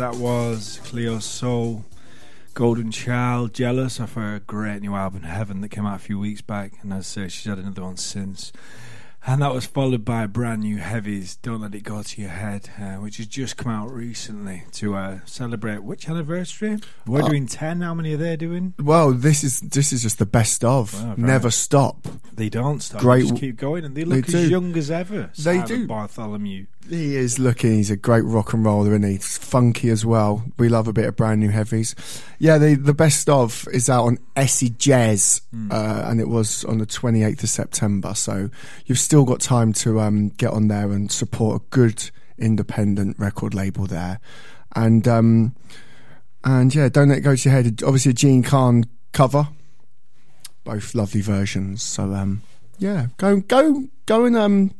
That was Cleo Sol, Golden Child, Jealous of her great new album Heaven that came out a few weeks back, and as I say, she's had another one since. And that was followed by a brand new heavies, Don't Let It Go to Your Head, uh, which has just come out recently to uh, celebrate which anniversary? We're Uh, doing 10. How many are they doing? Well, this is this is just the best of. Wow, right. Never stop. They don't stop. Great. They just keep going, and they They look do. as young as ever. They Simon do. Bartholomew. He is looking. He's a great rock and roller, and he's funky as well. We love a bit of brand new heavies. Yeah, the the best of is out on Acid Jazz, Hmm. uh, and it was on the twenty eighth of September. So you've still got time to um, get on there and support a good independent record label there, and um, and yeah, don't let it go to your head. Obviously, a Jean Carn cover, both lovely versions. So um, yeah, go go go and um,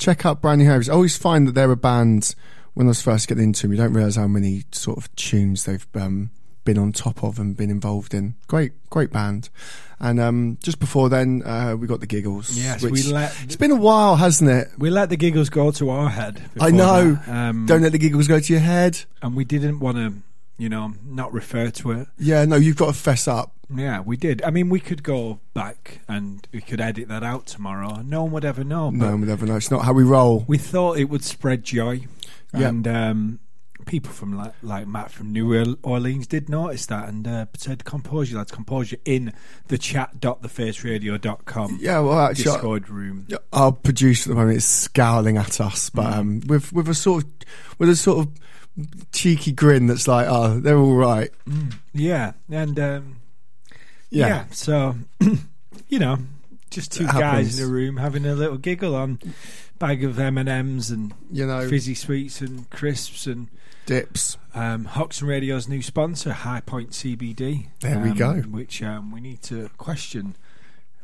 check out Brand New Heavies. I always find that they're a band when I was first getting into them, you don't realise how many sort of tunes they've um, been on top of and been involved in. Great, great band. And um, just before then, uh, we got the Giggles. Yes, we let It's been a while, hasn't it? we let the giggles go to our head. I know. Um, Don't let the Giggles go to your head. and we didn't want to, you know, not refer to it. Yeah, no, you've got to fess up. Yeah, we did. I mean, we could go back and we could edit that out tomorrow. No one would ever know. No one would ever know. It's not how we roll. we thought it would spread joy, Yeah. and um, people from like, like Matt from New Orleans did notice that and uh, said, "Compose you, lads, compose you in the chat dot chat.thefaceradio.com." Yeah, well, actually, Discord room. our producer at the moment is scowling at us, but um, with with a sort of with a sort of cheeky grin that's like, oh, they're all right. Yeah, and um, Yeah. yeah. so you know, just two guys in a room having a little giggle on bag of M and M's and You know, fizzy sweets and crisps and dips. um, Hoxton Radio's new sponsor, High Point CBD. There we um, go. Which um, we need to question.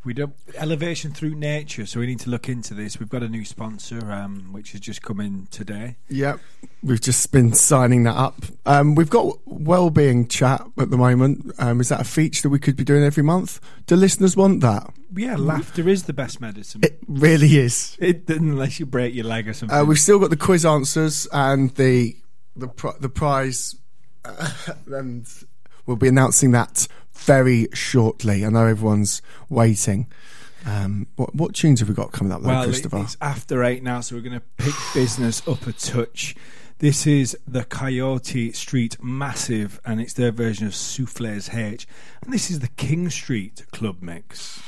We don't elevation through nature, so we need to look into this. We've got a new sponsor, um, which has just come in today. Yep, we've just been signing that up. Um, we've got well-being chat at the moment. Um, is that a feature that we could be doing every month? Do listeners want that? Yeah, laughter is the best medicine. It really is. It, unless you break your leg or something. Uh, we've still got the quiz answers and the the pri- the prize, uh, and we'll be announcing that very shortly. I know everyone's waiting. Um, what what tunes have we got coming up, though, well, Christopher? it's after eight now, so we're going to pick business up a touch. This is the Coyote Street Massive, and it's their version of Souffle's H. And this is the King Street Club Mix.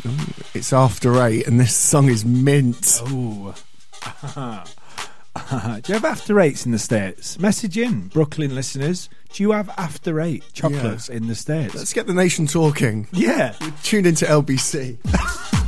It's after eight, and this song is mint. Oh. Do you have after eights in the States? Message in, Brooklyn listeners. Do you have after eight chocolates in the States? Let's get the nation talking. yeah. Tuned into LBC.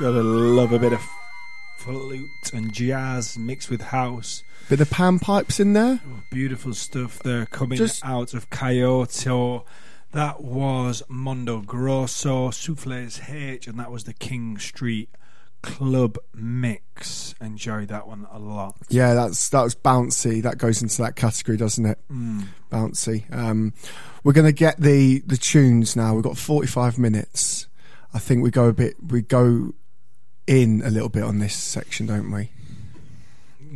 gotta love a bit of flute and jazz mixed with house. Bit of pan pipes in there. Beautiful stuff there coming Just- out of Kyoto. That was Mondo Grosso, Souffles H, and that was the King Street Club Mix. Enjoyed that one a lot. Yeah, that's that was bouncy. That goes into that category, doesn't it? Mm. Bouncy. Um, we're going to get the the tunes now. We've got forty five minutes. I think we go a bit. We go in a little bit on this section, don't we?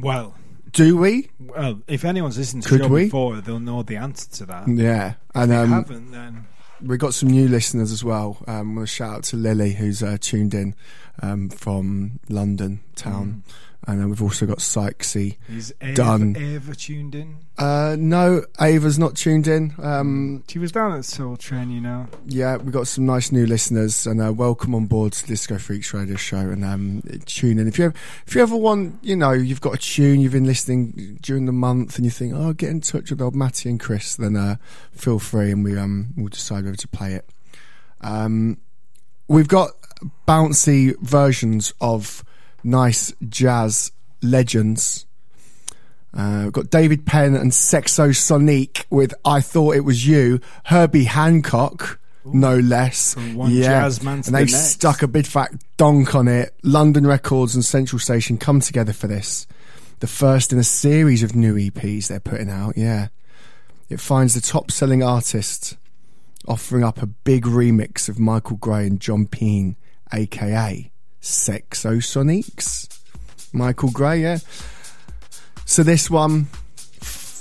Well, Do we? well, if anyone's listened to Could the show we? before, they'll know the answer to that. Yeah, If and they um, haven't, then we got some new listeners as well. Um, I want to shout out to Lily, who's uh, tuned in um, from London town, and then we've also got Sykesy is Ava, done. Ava tuned in? Uh, no, Ava's not tuned in. Um, She was down at Soul Train, you know. yeah, we got some nice new listeners, and uh, welcome on board to Disco Freaks Radio Show. And um, tune in if you ever, if you ever want, you know, you've got a tune you've been listening during the month, and you think, oh, get in touch with old Matty and Chris, then uh, feel free, and we um we'll decide whether to play it. Um, we've got bouncy versions of nice jazz legends. Uh, we've got David Penn and Sex-O-Sonique with "I Thought It Was You." Herbie Hancock, no less. From one jazz man to and the they've next. stuck a big fat donk on it. London Records and Central Station come together for this. The first in a series of new EPs they're putting out. Yeah, it finds the top-selling artist offering up a big remix of Michael Gray and Jon Pearn, aka Sex-O-Soniques. Michael Gray, yeah. So this one,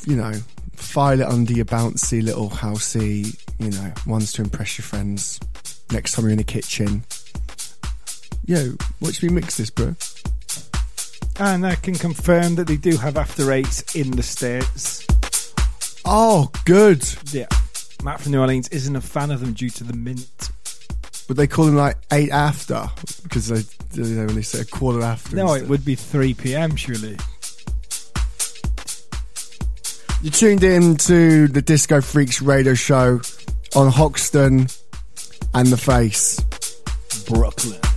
you know, file it under your bouncy little housey, you know, ones to impress your friends. Next time you're in the kitchen. Yo, watch me mix this, bro. And I can confirm that they do have After Eight in the States. Oh, good. Yeah. Matt from New Orleans isn't a fan of them due to the mint. Would they call him like eight after? Because they, they only say a quarter after. No, instead. it would be 3 p.m. surely. You tuned in to the Disco Freaks radio show on Hoxton and The Face. Brooklyn. Brooklyn.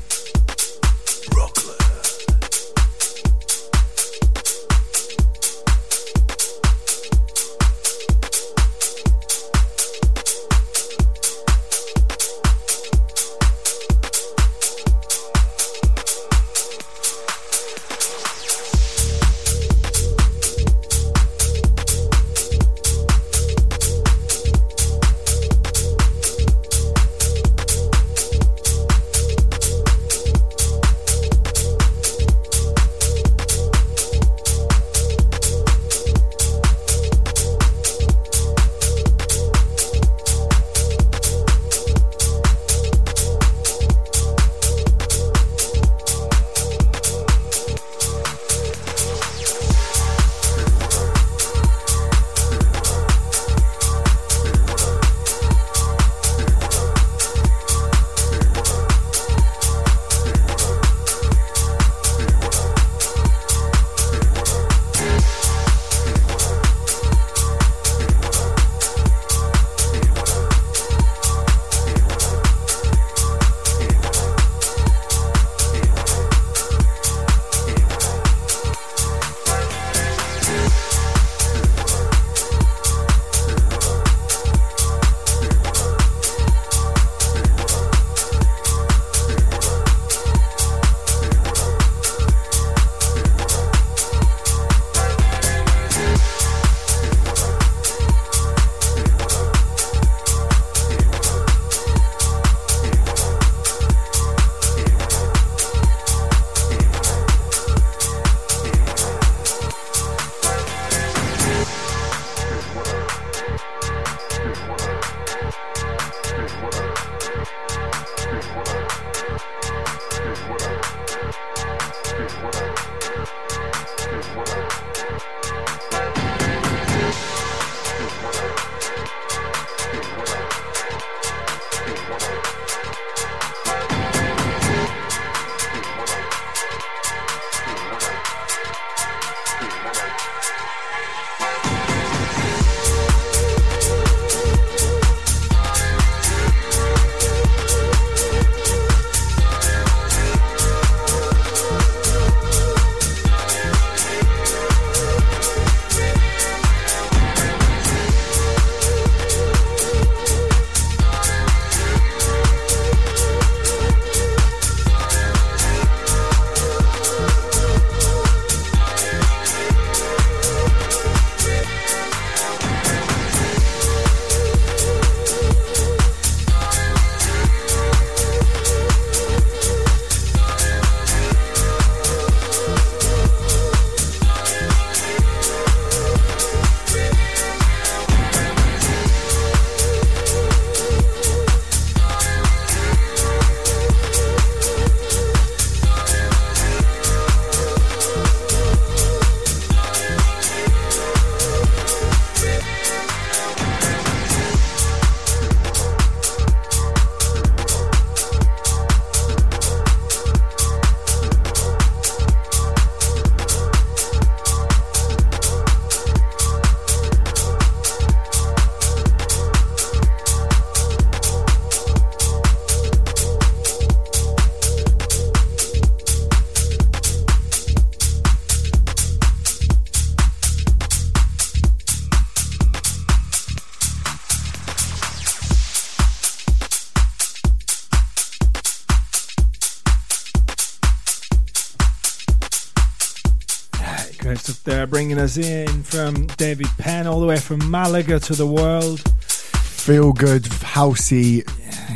In from David Penn all the way from Malaga to the world. Feel good, housey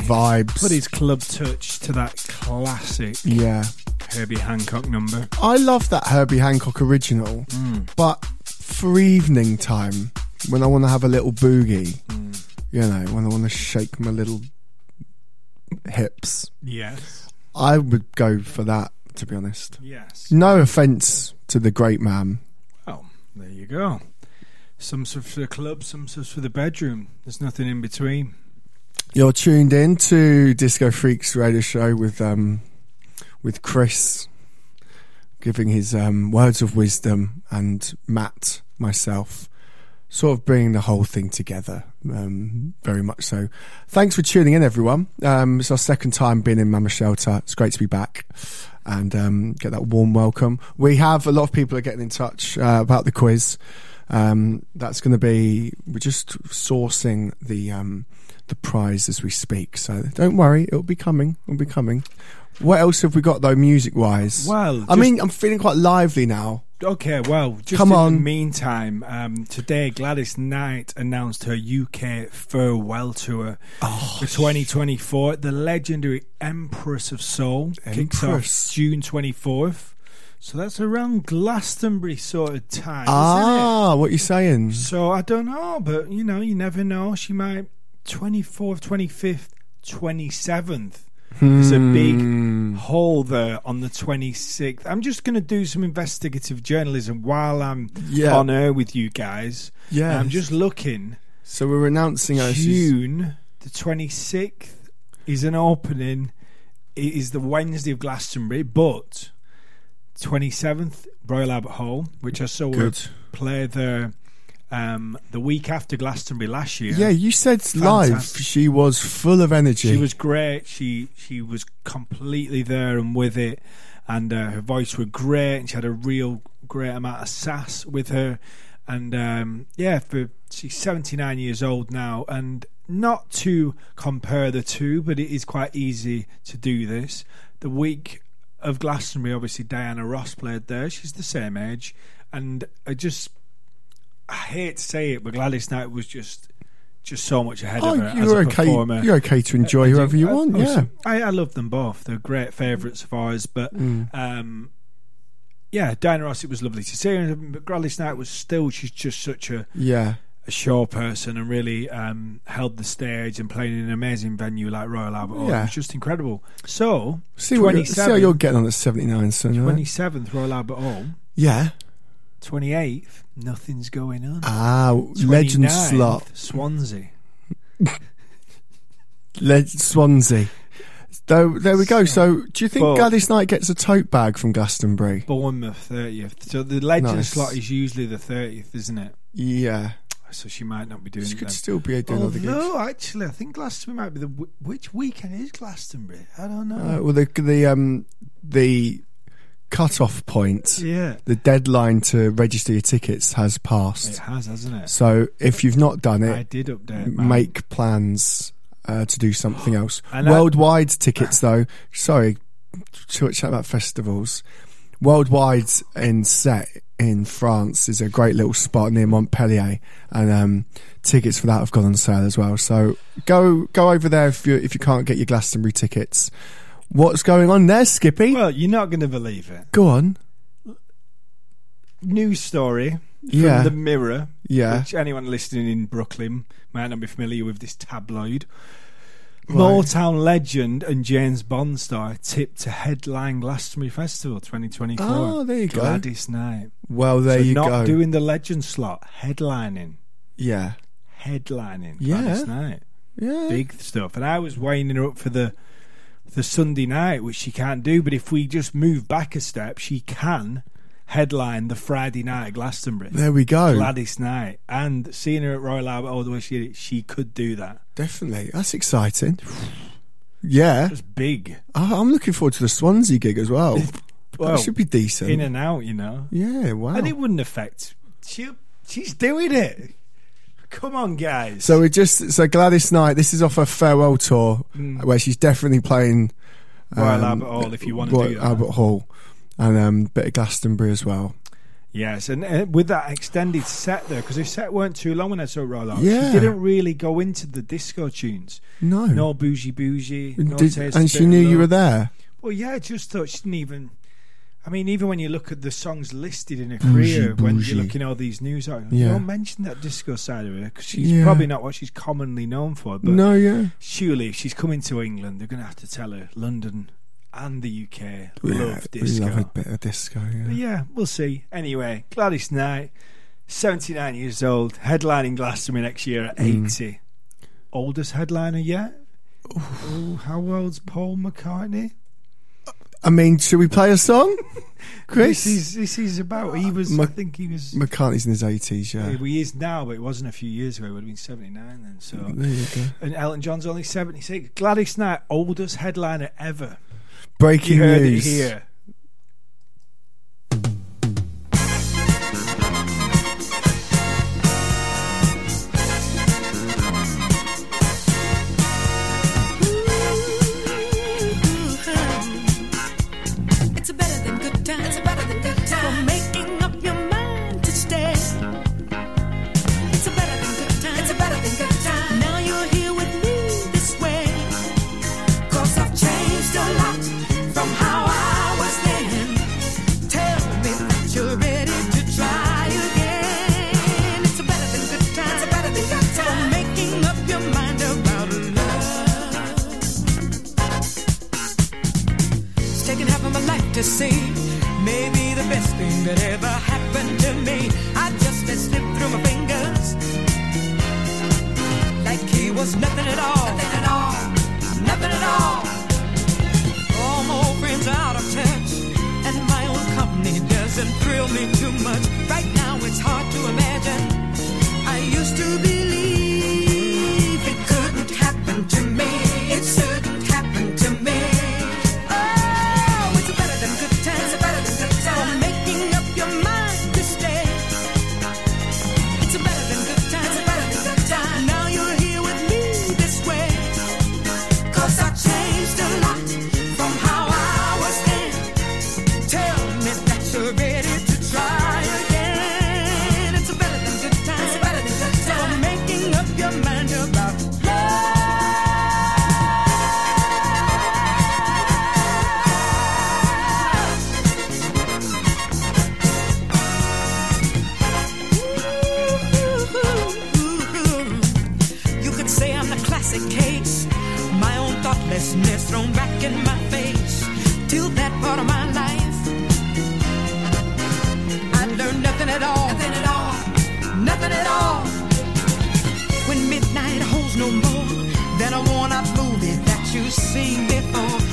vibes. Put his club touch to that classic Yeah. Herbie Hancock number. I love that Herbie Hancock original, Mm. but for evening time, when I want to have a little boogie, Mm. you know, when I want to shake my little hips, Yes. I would go for that, to be honest. Yes. No offence to the great man. There you go. Some stuff for the club, some stuff for the bedroom. There's nothing in between. You're tuned in to Disco Freaks radio show with um with Chris giving his um, words of wisdom and Matt myself sort of bringing the whole thing together um, very much so. Thanks for tuning in everyone. Um, it's our second time being in mama shelter. It's great to be back and um, get that warm welcome. We have a lot of people are getting in touch uh, about the quiz. Um, that's going to be we're just sourcing the um, the prize as we speak. So don't worry it'll be coming it'll be coming. What else have we got though music wise Well, i mean i'm feeling quite lively now Okay, well, just Come in on. the meantime, um, today Gladys Knight announced her UK farewell tour Oh, for 2024. The legendary Empress of Soul kicks off June 24th. So that's around Glastonbury sort of time, isn't ah what you saying? So I don't know, but you know, you never know. She might 24th, 25th, 27th. There's a big Hmm. hole there on the 26th. I'm just going to do some investigative journalism while I'm Yeah. on air with you guys. Yeah. I'm just looking. so we're announcing our June the 26th is an opening. It is the Wednesday of Glastonbury, but 27th Royal Albert Hall, which I saw Good. play there um, the week after Glastonbury last year. Yeah, you said live she was full of energy. She was great. She she was completely there and with it, and uh, her voice were great, and she had a real great amount of sass with her, and um, yeah, for she's seventy nine years old now, and not to compare the two, but it is quite easy to do this. The week of Glastonbury, obviously Diana Ross played there. She's the same age, and I just I hate to say it, but Gladys Knight was just just so much ahead Oh, of her as you're a okay. performer. You're okay to enjoy I whoever you I- want. I Yeah. I, I love them both. They're great favourites of ours. But Mm. um, yeah, Diana Ross, it was lovely to see her. But Gladys Knight was still, she's just such a, Yeah. a show person and really um, held the stage and playing in an amazing venue like Royal Albert Hall. It was just incredible. So, See, what you're, see how you're getting on at 79, son. 27th Royal Albert Hall, Yeah. 28th, nothing's going on. Ah, legend slot. Swansea. Le- Swansea. There, there we go. So, do you think But- Gladys Knight gets a tote bag from Glastonbury? Bournemouth 30th. So the legend Nice. slot is usually the 30th, isn't it? Yeah. So she might not be doing it. She could then. still be doing other gigs. Although, actually, I think Glastonbury might be the which weekend is Glastonbury? I don't know. Uh, well, the the um the cut off point, Yeah. the deadline to register your tickets has passed. it has, hasn't it? So, if you've not done it, I did update. mine. make plans uh, to do something else. And I- Worldwide tickets, though. Sorry, to chat about festivals. Worldwide in Sète in France is a great little spot near Montpellier, and um, tickets for that have gone on sale as well. So go go over there if you if you can't get your Glastonbury tickets. What's going on there, Skippy? Well, you're not going to believe it. Go on. News story from Yeah. the Mirror. Yeah. Which anyone listening in Brooklyn might not be familiar with this tabloid. Right. Motown legend and James Bond star tipped to headline Glastonbury Festival 2024. Oh, ah, there you go. Gladys Knight. Well, there So you not go. Not doing the legend slot, headlining. yeah, Headlining. Yeah. Gladys Knight. yeah. Big stuff. And I was winding her up for the the Sunday night, which she can't do. But if we just move back a step, she can headline the Friday night at Glastonbury. There we go. Gladys Knight. And seeing her at Royal Albert Hall the way she did it, she could do that. Definitely, that's exciting. Yeah, It's big. I- I'm looking forward to the Swansea gig as well. Well, that should be decent. In and out, you know. yeah, wow. And it wouldn't affect. She, she's doing it. Come on, guys. So we just so Gladys Knight. This is off her farewell tour, Mm. where she's definitely playing Royal Albert Hall, if you want to Royal do that. Albert Hall, and um, bit of Glastonbury as well. Yes, and uh, with that extended set there, because the set weren't too long when I saw Roll Out. Yeah. She didn't really go into the disco tunes. No. No bougie bougie. No Did- taste and she knew you were there. Well, yeah, I just thought she didn't even. I mean, even when you look at the songs listed in her Bougie, career, when you're looking at all these news articles, Yeah. you don't mention that disco side of her because she's Yeah. probably not what she's commonly known for. But No, yeah. surely, if she's coming to England, they're going to have to tell her London and the UK Yeah, love we disco. love a bit of disco. Yeah. But yeah, we'll see. Anyway, Gladys Knight, 79 years old, headlining Glastonbury next year at Mm. 80. Oldest headliner yet? Oh, how old's Paul McCartney? I mean, should we play a song, Chris? This is, this is about, he was, I think he was, McCartney's in his eighties. Yeah. he is now, but it wasn't a few years ago. He would have been 79 then. So, There you go. And Elton John's only 76. Gladys Knight, oldest headliner ever. Breaking you heard news. it here. That ever happened to me. I just let slip through my fingers. Like he was nothing at all. Nothing at all. Nothing at all. All my old friends are out of touch. And my own company doesn't thrill me too much. Right now it's hard to imagine. I used to believe classic case. My own thoughtlessness thrown back in my face. Till that part of my life, I learned nothing at all. Nothing at all. Nothing at all. When midnight holds no more than a worn out movie that you've seen before,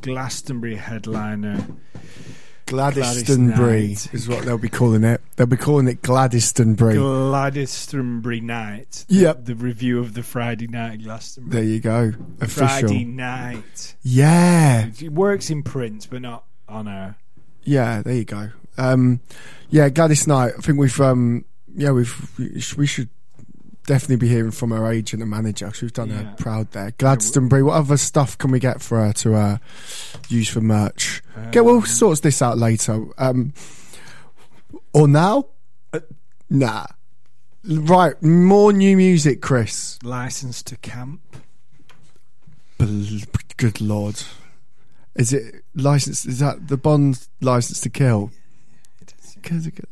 Glastonbury headliner. Gladystonbury Night. is what they'll be calling it. They'll be calling it Gladystonbury. Gladystonbury Night. Yep. The review of the Friday night Glastonbury. there you go. Official. Friday night. Yeah. It works in print, but not on air. Yeah, there you go. Um, yeah, Gladys Knight. I think we've, um, yeah, we've, we should definitely be hearing from her agent and manager. we've done Yeah. her proud there. Gladystonbury. What other stuff can we get for her to uh, use for merch? get we'll sort this out later. Um, or now? nah. Right, more new music, Chris. License to camp. Good lord. Is it license? Is that the Bond license to kill?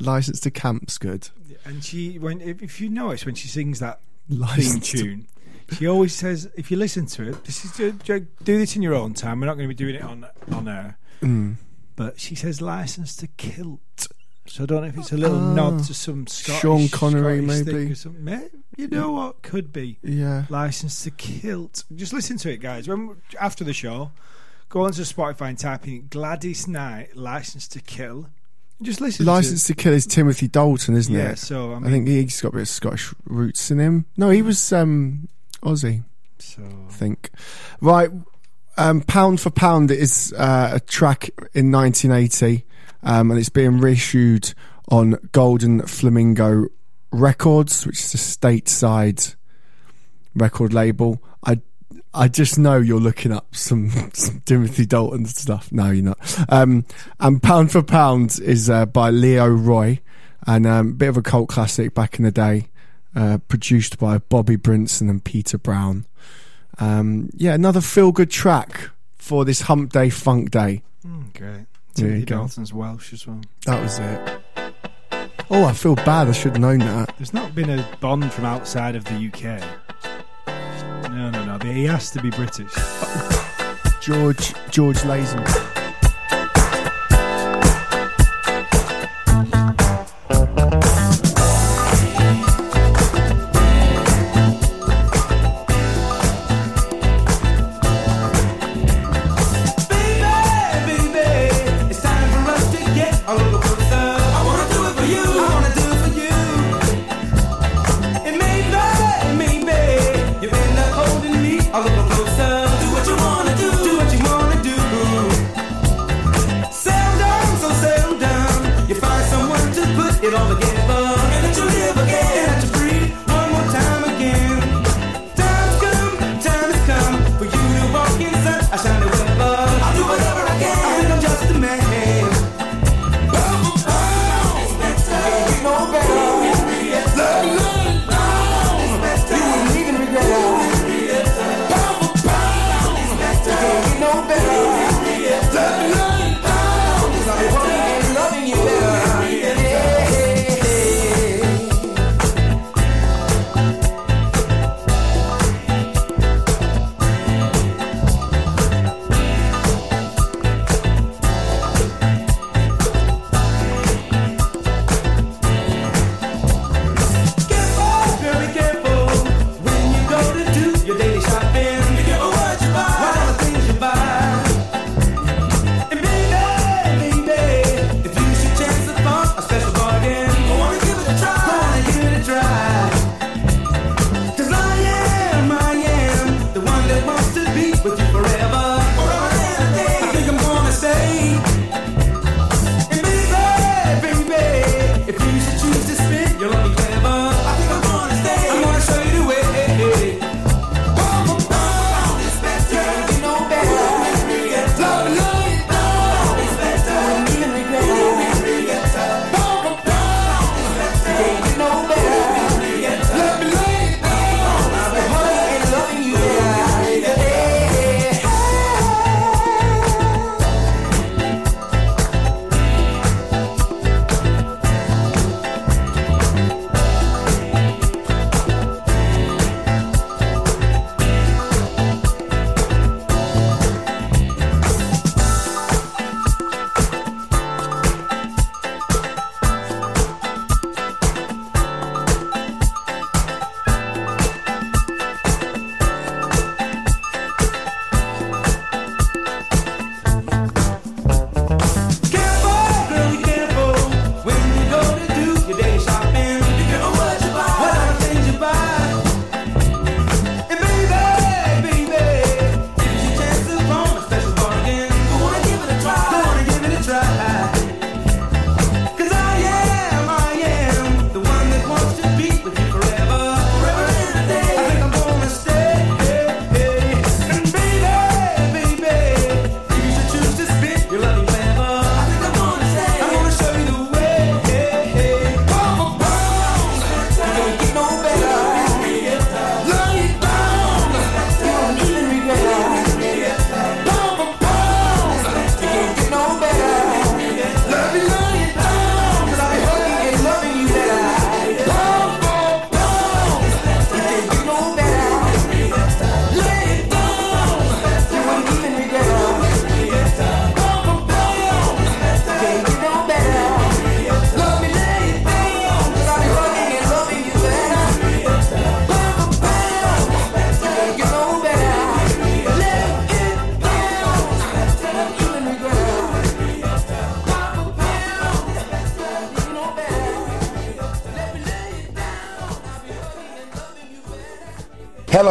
License to camp's good. And she, when if, if you notice when she sings that theme tune, she always says, if you listen to it, this is do, do do this in your own time. We're not going to be doing it on on air. Mm. But she says license to kilt. So I don't know if it's a little Ah. nod to some Scottish, Sean Connery, Scottish maybe. or something. You know what? Could be. Yeah. License to kilt. Just listen to it, guys. When after the show, go onto Spotify and type in Gladys Knight, License to Kill. Just listen. License to Kill is Timothy Dalton, isn't Yeah, it? Yeah, so, I I, think he's got a bit of Scottish roots in him. No, he was um, Aussie. So I think. Right, um, Pound for Pound is uh, a track in 1980, um, and it's being reissued on Golden Flamingo Records, which is a stateside record label. I I just know you're looking up some, some Timothy Dalton stuff. No, you're not. Um, and Pound for Pound is uh, by Leo Roy, and um, a bit of a cult classic back in the day, uh, produced by Bobby Brinson and Peter Brown. Um, yeah, another feel good track for this Hump Day Funk Day. Mm, great. Timothy. Dalton's Welsh as well. That was it. Oh, I feel bad. I should have known that. There's not been a Bond from outside of the UK. No, no, no. He has to be British. George George Lazenby.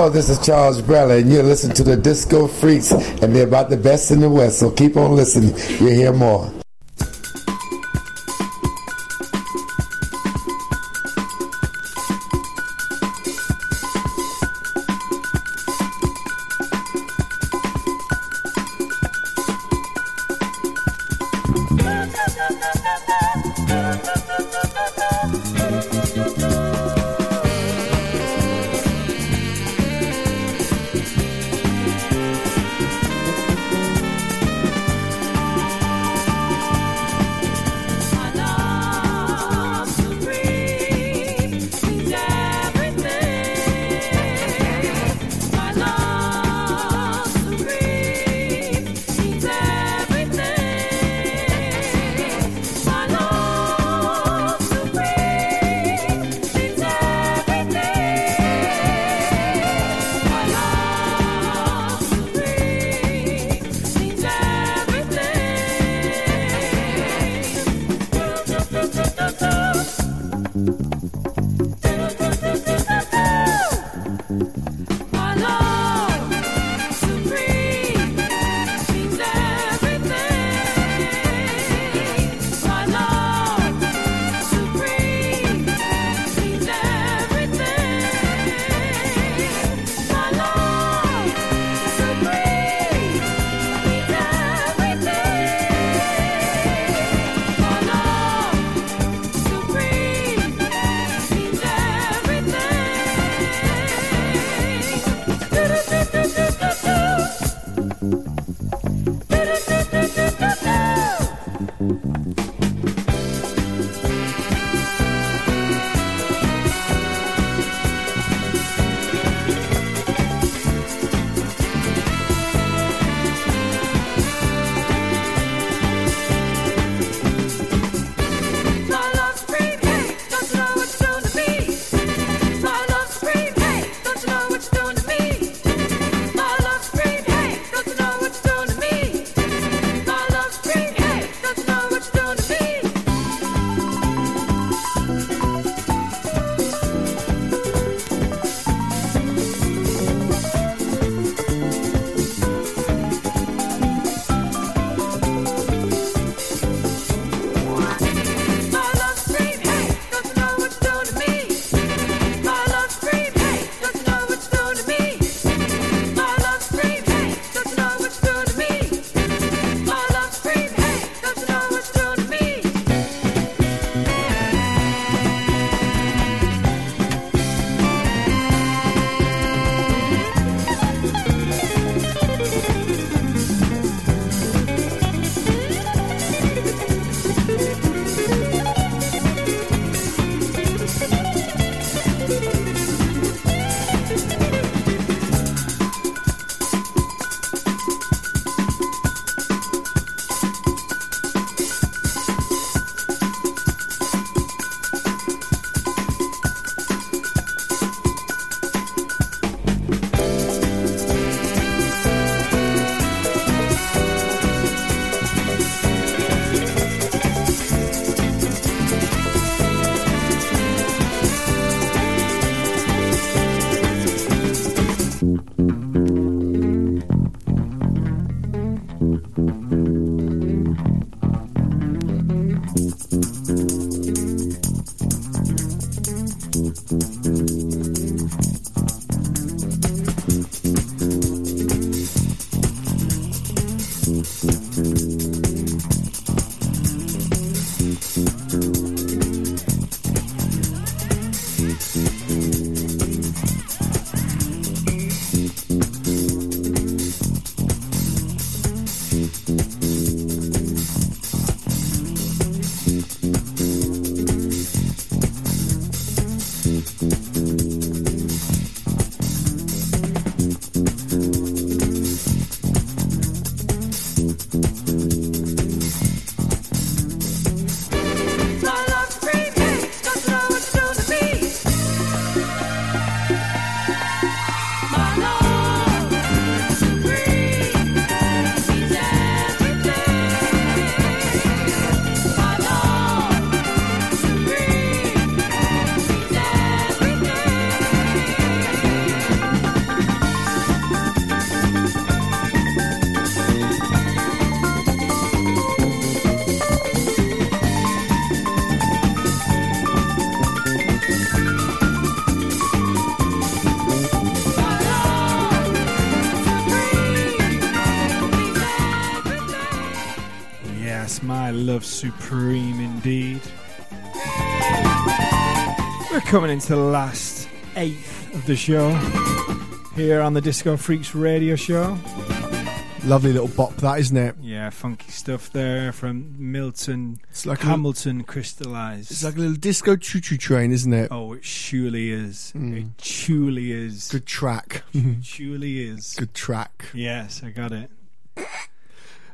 Hello, this is Charles Brella, and you're listening to the Disco Freaks, and they're about the best in the West. So keep on listening. You'll hear more. Love Supreme indeed. We're coming into the last eighth of the show here on the Disco Freaks radio show. Lovely little bop, that isn't it? Yeah, funky stuff there from Milton It's like Hamilton crystallized. It's like a little disco choo-choo train, isn't it? Oh, it surely is. Mm. It truly is. Good track. It truly is. Good track. Yes, I got it.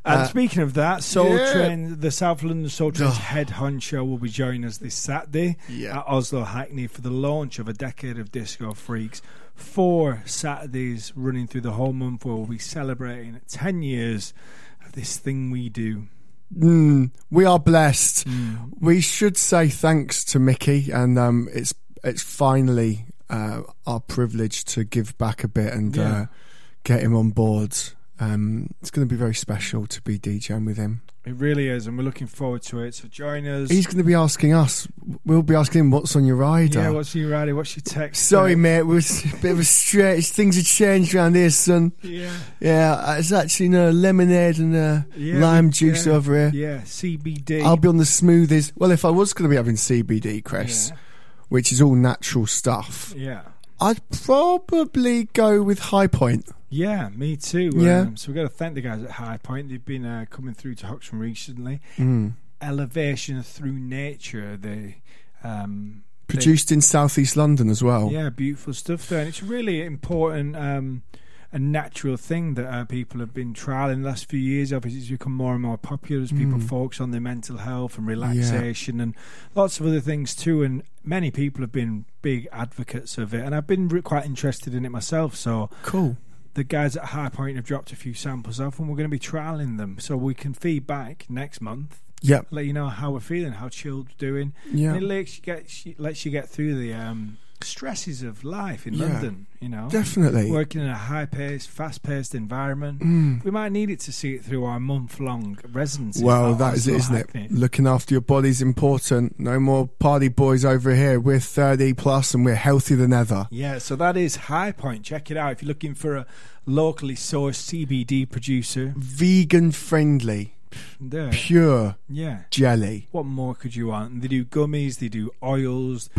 And Uh, speaking of that, Soul yeah. Train, the South London Soul Train's Ugh. head honcho will be joining us this Saturday Yeah. at Oslo Hackney for the launch of a decade of disco freaks. Four Saturdays running through the whole month where we'll be celebrating 10 years of this thing we do. Mm, we are blessed. Mm. We should say thanks to Mickey, and um, it's it's finally uh, our privilege to give back a bit and Yeah. uh, get him on board. Um, it's going to be very special to be DJing with him. It really is, and we're looking forward to it. So join us. He's going to be asking us. We'll be asking him what's on your rider. yeah, what's your rider? What's your text? Sorry, Uh, mate. It was a bit of a stretch. Things have changed around here, son. Yeah. Yeah, it's actually no lemonade and uh, Yeah, lime juice yeah, over here. Yeah, CBD. I'll be on the smoothies. Well, if I was going to be having CBD, Chris, Yeah. which is all natural stuff, Yeah. I'd probably go with High Point. Yeah, me too. Yeah. Um, so we've got to thank the guys at High Point. They've been uh, coming through to Hoxton recently. Mm. Elevation through nature. They um, they- Produced in southeast London as well. yeah, beautiful stuff there, and it's really important. Um, a natural thing that uh, people have been trialing the last few years. Obviously, it's become more and more popular as people Mm. focus on their mental health and relaxation and lots of other things too. And many people have been big advocates of it, and I've been re- quite interested in it myself. So Cool. The guys at High Point have dropped a few samples off, and we're going to be trialing them, so we can feed back next month. Yeah, Let you know how we're feeling, how chilled we're doing. Yeah. And it lets you get lets you get through the um, stresses of life in Yeah. London. You know, Definitely. working in a high paced, fast paced environment. Mm. We might need it to see it through our month long residency. Well, that is it, isn't it? Looking after your body's important. No more party boys over here. We're 30 plus and we're healthier than ever. Yeah, so that is High Point. Check it out if you're looking for a locally sourced CBD producer. Vegan friendly, There. pure Yeah. jelly. What more could you want? They do gummies, they do oils.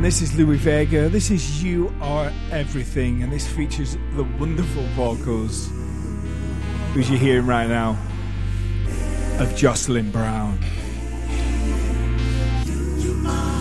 And this is Louis Vega. This is You Are Everything. And this features the wonderful vocals, who's you're hearing right now, of Jocelyn Brown. Ooh,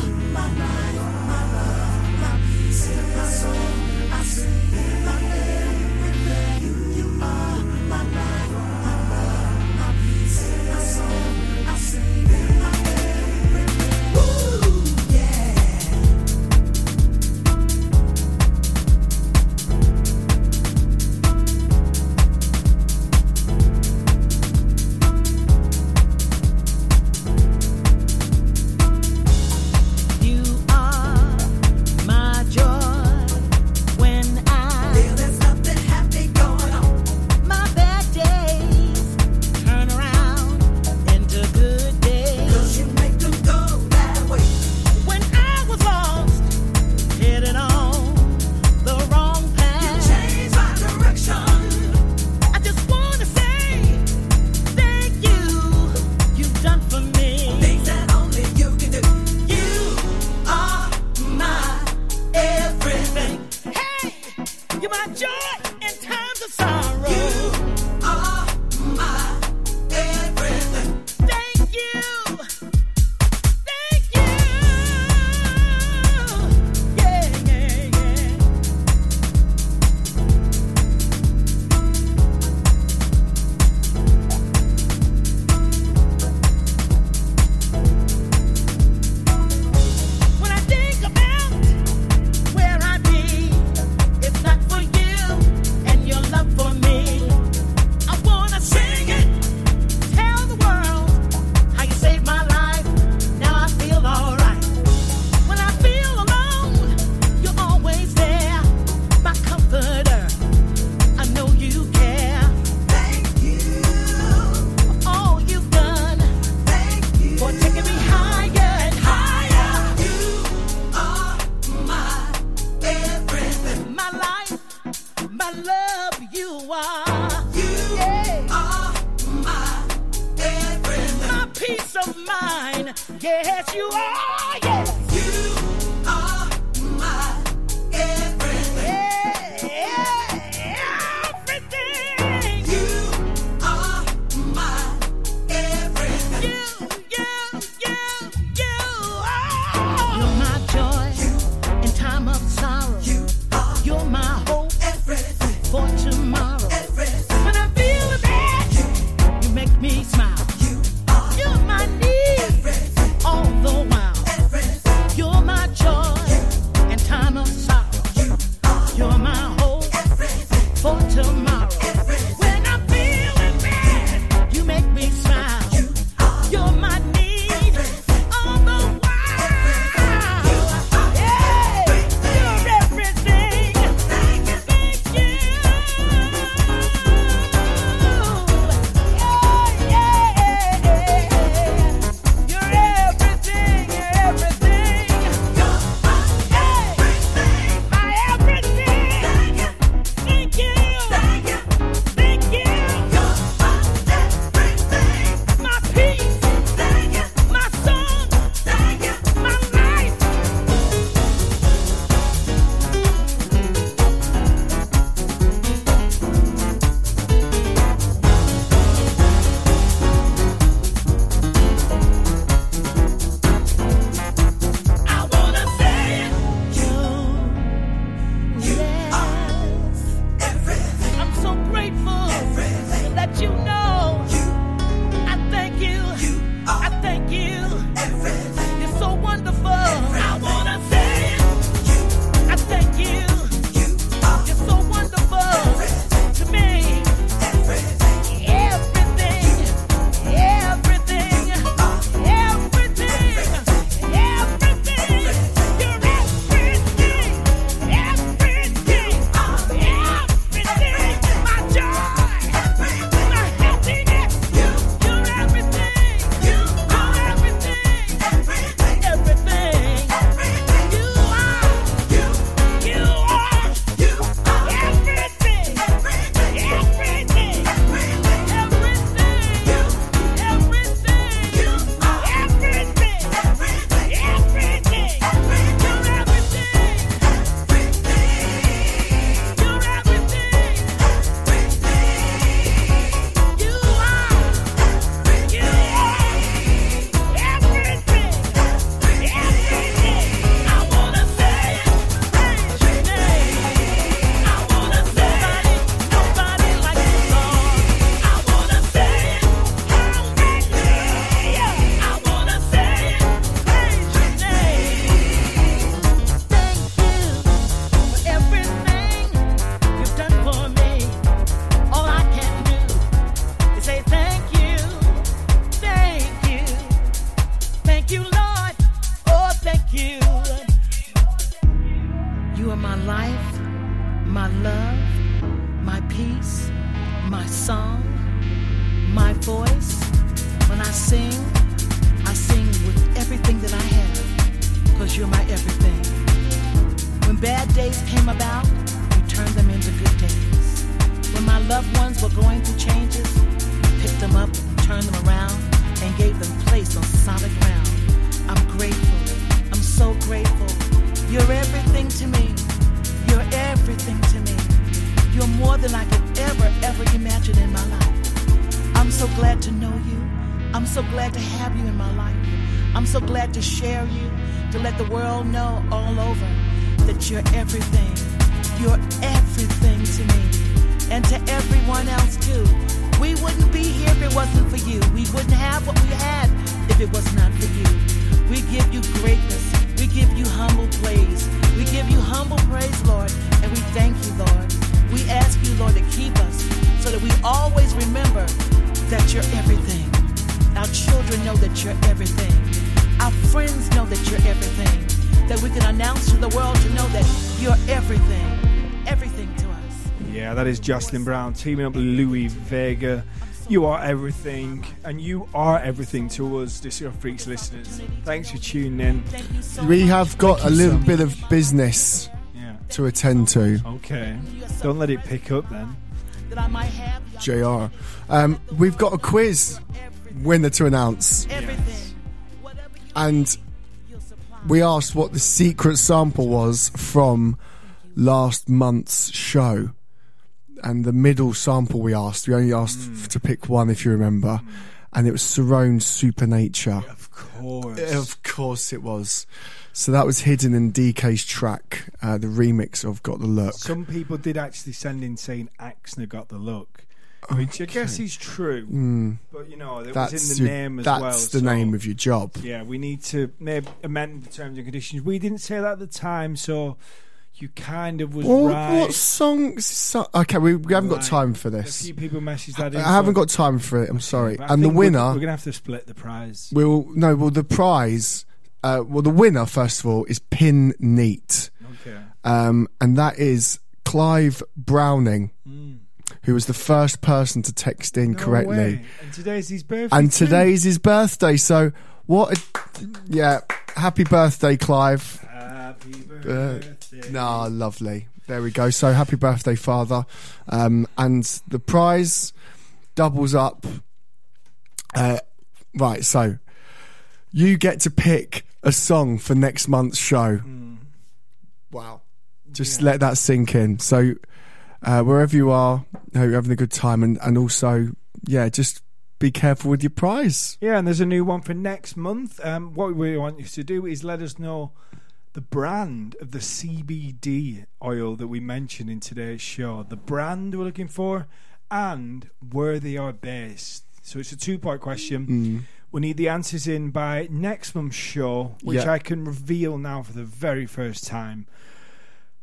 was Jocelyn Brown teaming up with Louis Vega. You are everything, and you are everything to us, Disco Freaks listeners. Thanks for tuning in. We have got a little bit of business yeah. to attend to. Okay. Don't let it pick up then. JR. Um, we've got a quiz winner to announce. Yes. And we asked what the secret sample was from last month's show. And the middle sample we asked, we only asked f- to pick one if you remember, and it was Cerrone's Supernature. Of course. Of course it was. So that was hidden in DK's track, uh, the remix of Got the Look. Some people did actually send in saying AXNÉR got the look, which I guess is true. Mm. But you know, it That's was in the your- name as that's well. the so, name of your job. Yeah, we need to maybe amend the terms and conditions. We didn't say that at the time, so you kind of was Well, right. What songs? So, okay, we, we haven't got time for this. A few people messaged that in. I haven't got time for it. I'm sorry. And the think we're- winner, we're, gonna have to split the prize. We'll no. Well, the prize. Uh, well, the winner first of all is Pin Neat, Okay. um, and that is Clive Browning, Mm. who was the first person to text in No correctly. way. And today's his birthday. And today's his birthday. So what? A, yeah, happy birthday, Clive. Happy Uh, birthday. nah, lovely. There we go. So happy birthday, father. Um, and the prize doubles up. Uh, right. So you get to pick a song for next month's show. Wow. Just let that sink in. So uh, wherever you are, hope you're having a good time, and and also, yeah, just be careful with your prize. Yeah, and there's a new one for next month. Um, what we want you to do is let us know the brand of the CBD oil that we mentioned in today's show, the brand we're looking for, and where they are based. So it's a two part question. Mm. We need the answers in by next month's show, which Yeah. I can reveal now for the very first time.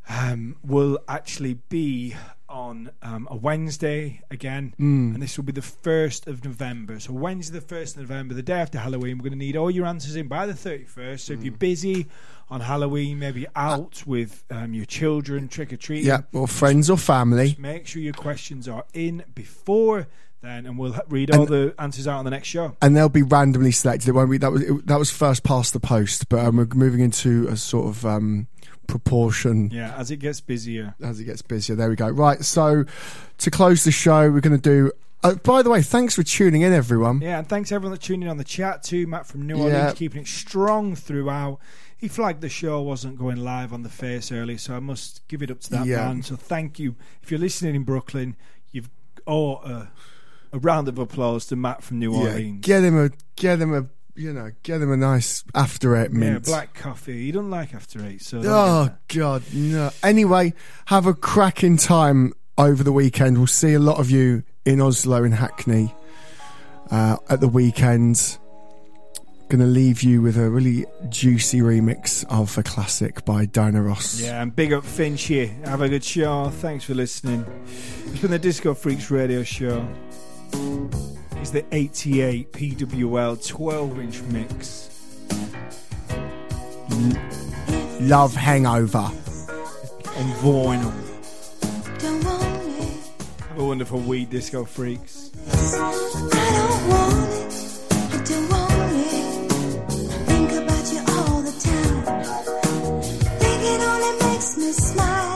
Um, will actually be on um, a Wednesday again, Mm. and this will be the first of November. So Wednesday, the first of November, the day after Halloween, we're going to need all your answers in by the thirty first. So if Mm. you're busy on Halloween, maybe out with um, your children trick or treating, Yeah, or friends or family. make sure your questions are in before then, and we'll read all the answers out on the next show. and they'll be randomly selected. It won't be that was it, that was first past the post, but um, we're moving into a sort of um, proportion Yeah, as it gets busier. as it gets busier. There we go. Right, so to close the show, we're going to do. Uh, by the way, thanks for tuning in, everyone. Yeah, and thanks everyone that tuned in on the chat too. Matt from New Yeah. Orleans keeping it strong throughout. He flagged the show wasn't going live on the face early, so I must give it up to that Yeah. man. So thank you. If you're listening in Brooklyn, you've oh uh, a round of applause to Matt from New Yeah, Orleans. get him a get him a you know get him a nice after eight mint. Yeah, black coffee. He doesn't like after eight, so Oh God, no. Anyway, have a cracking time over the weekend. We'll see a lot of you in Oslo and Hackney uh, at the weekend. Going to leave you with a really juicy remix of a classic by Diana Ross. Yeah, and big up Finch here. Have a good show. Thanks for listening. It's been the Disco Freaks radio show. It's the 88 PWL 12 inch mix. Love Hangover. On vinyl. Have a wonderful week, Disco Freaks. Think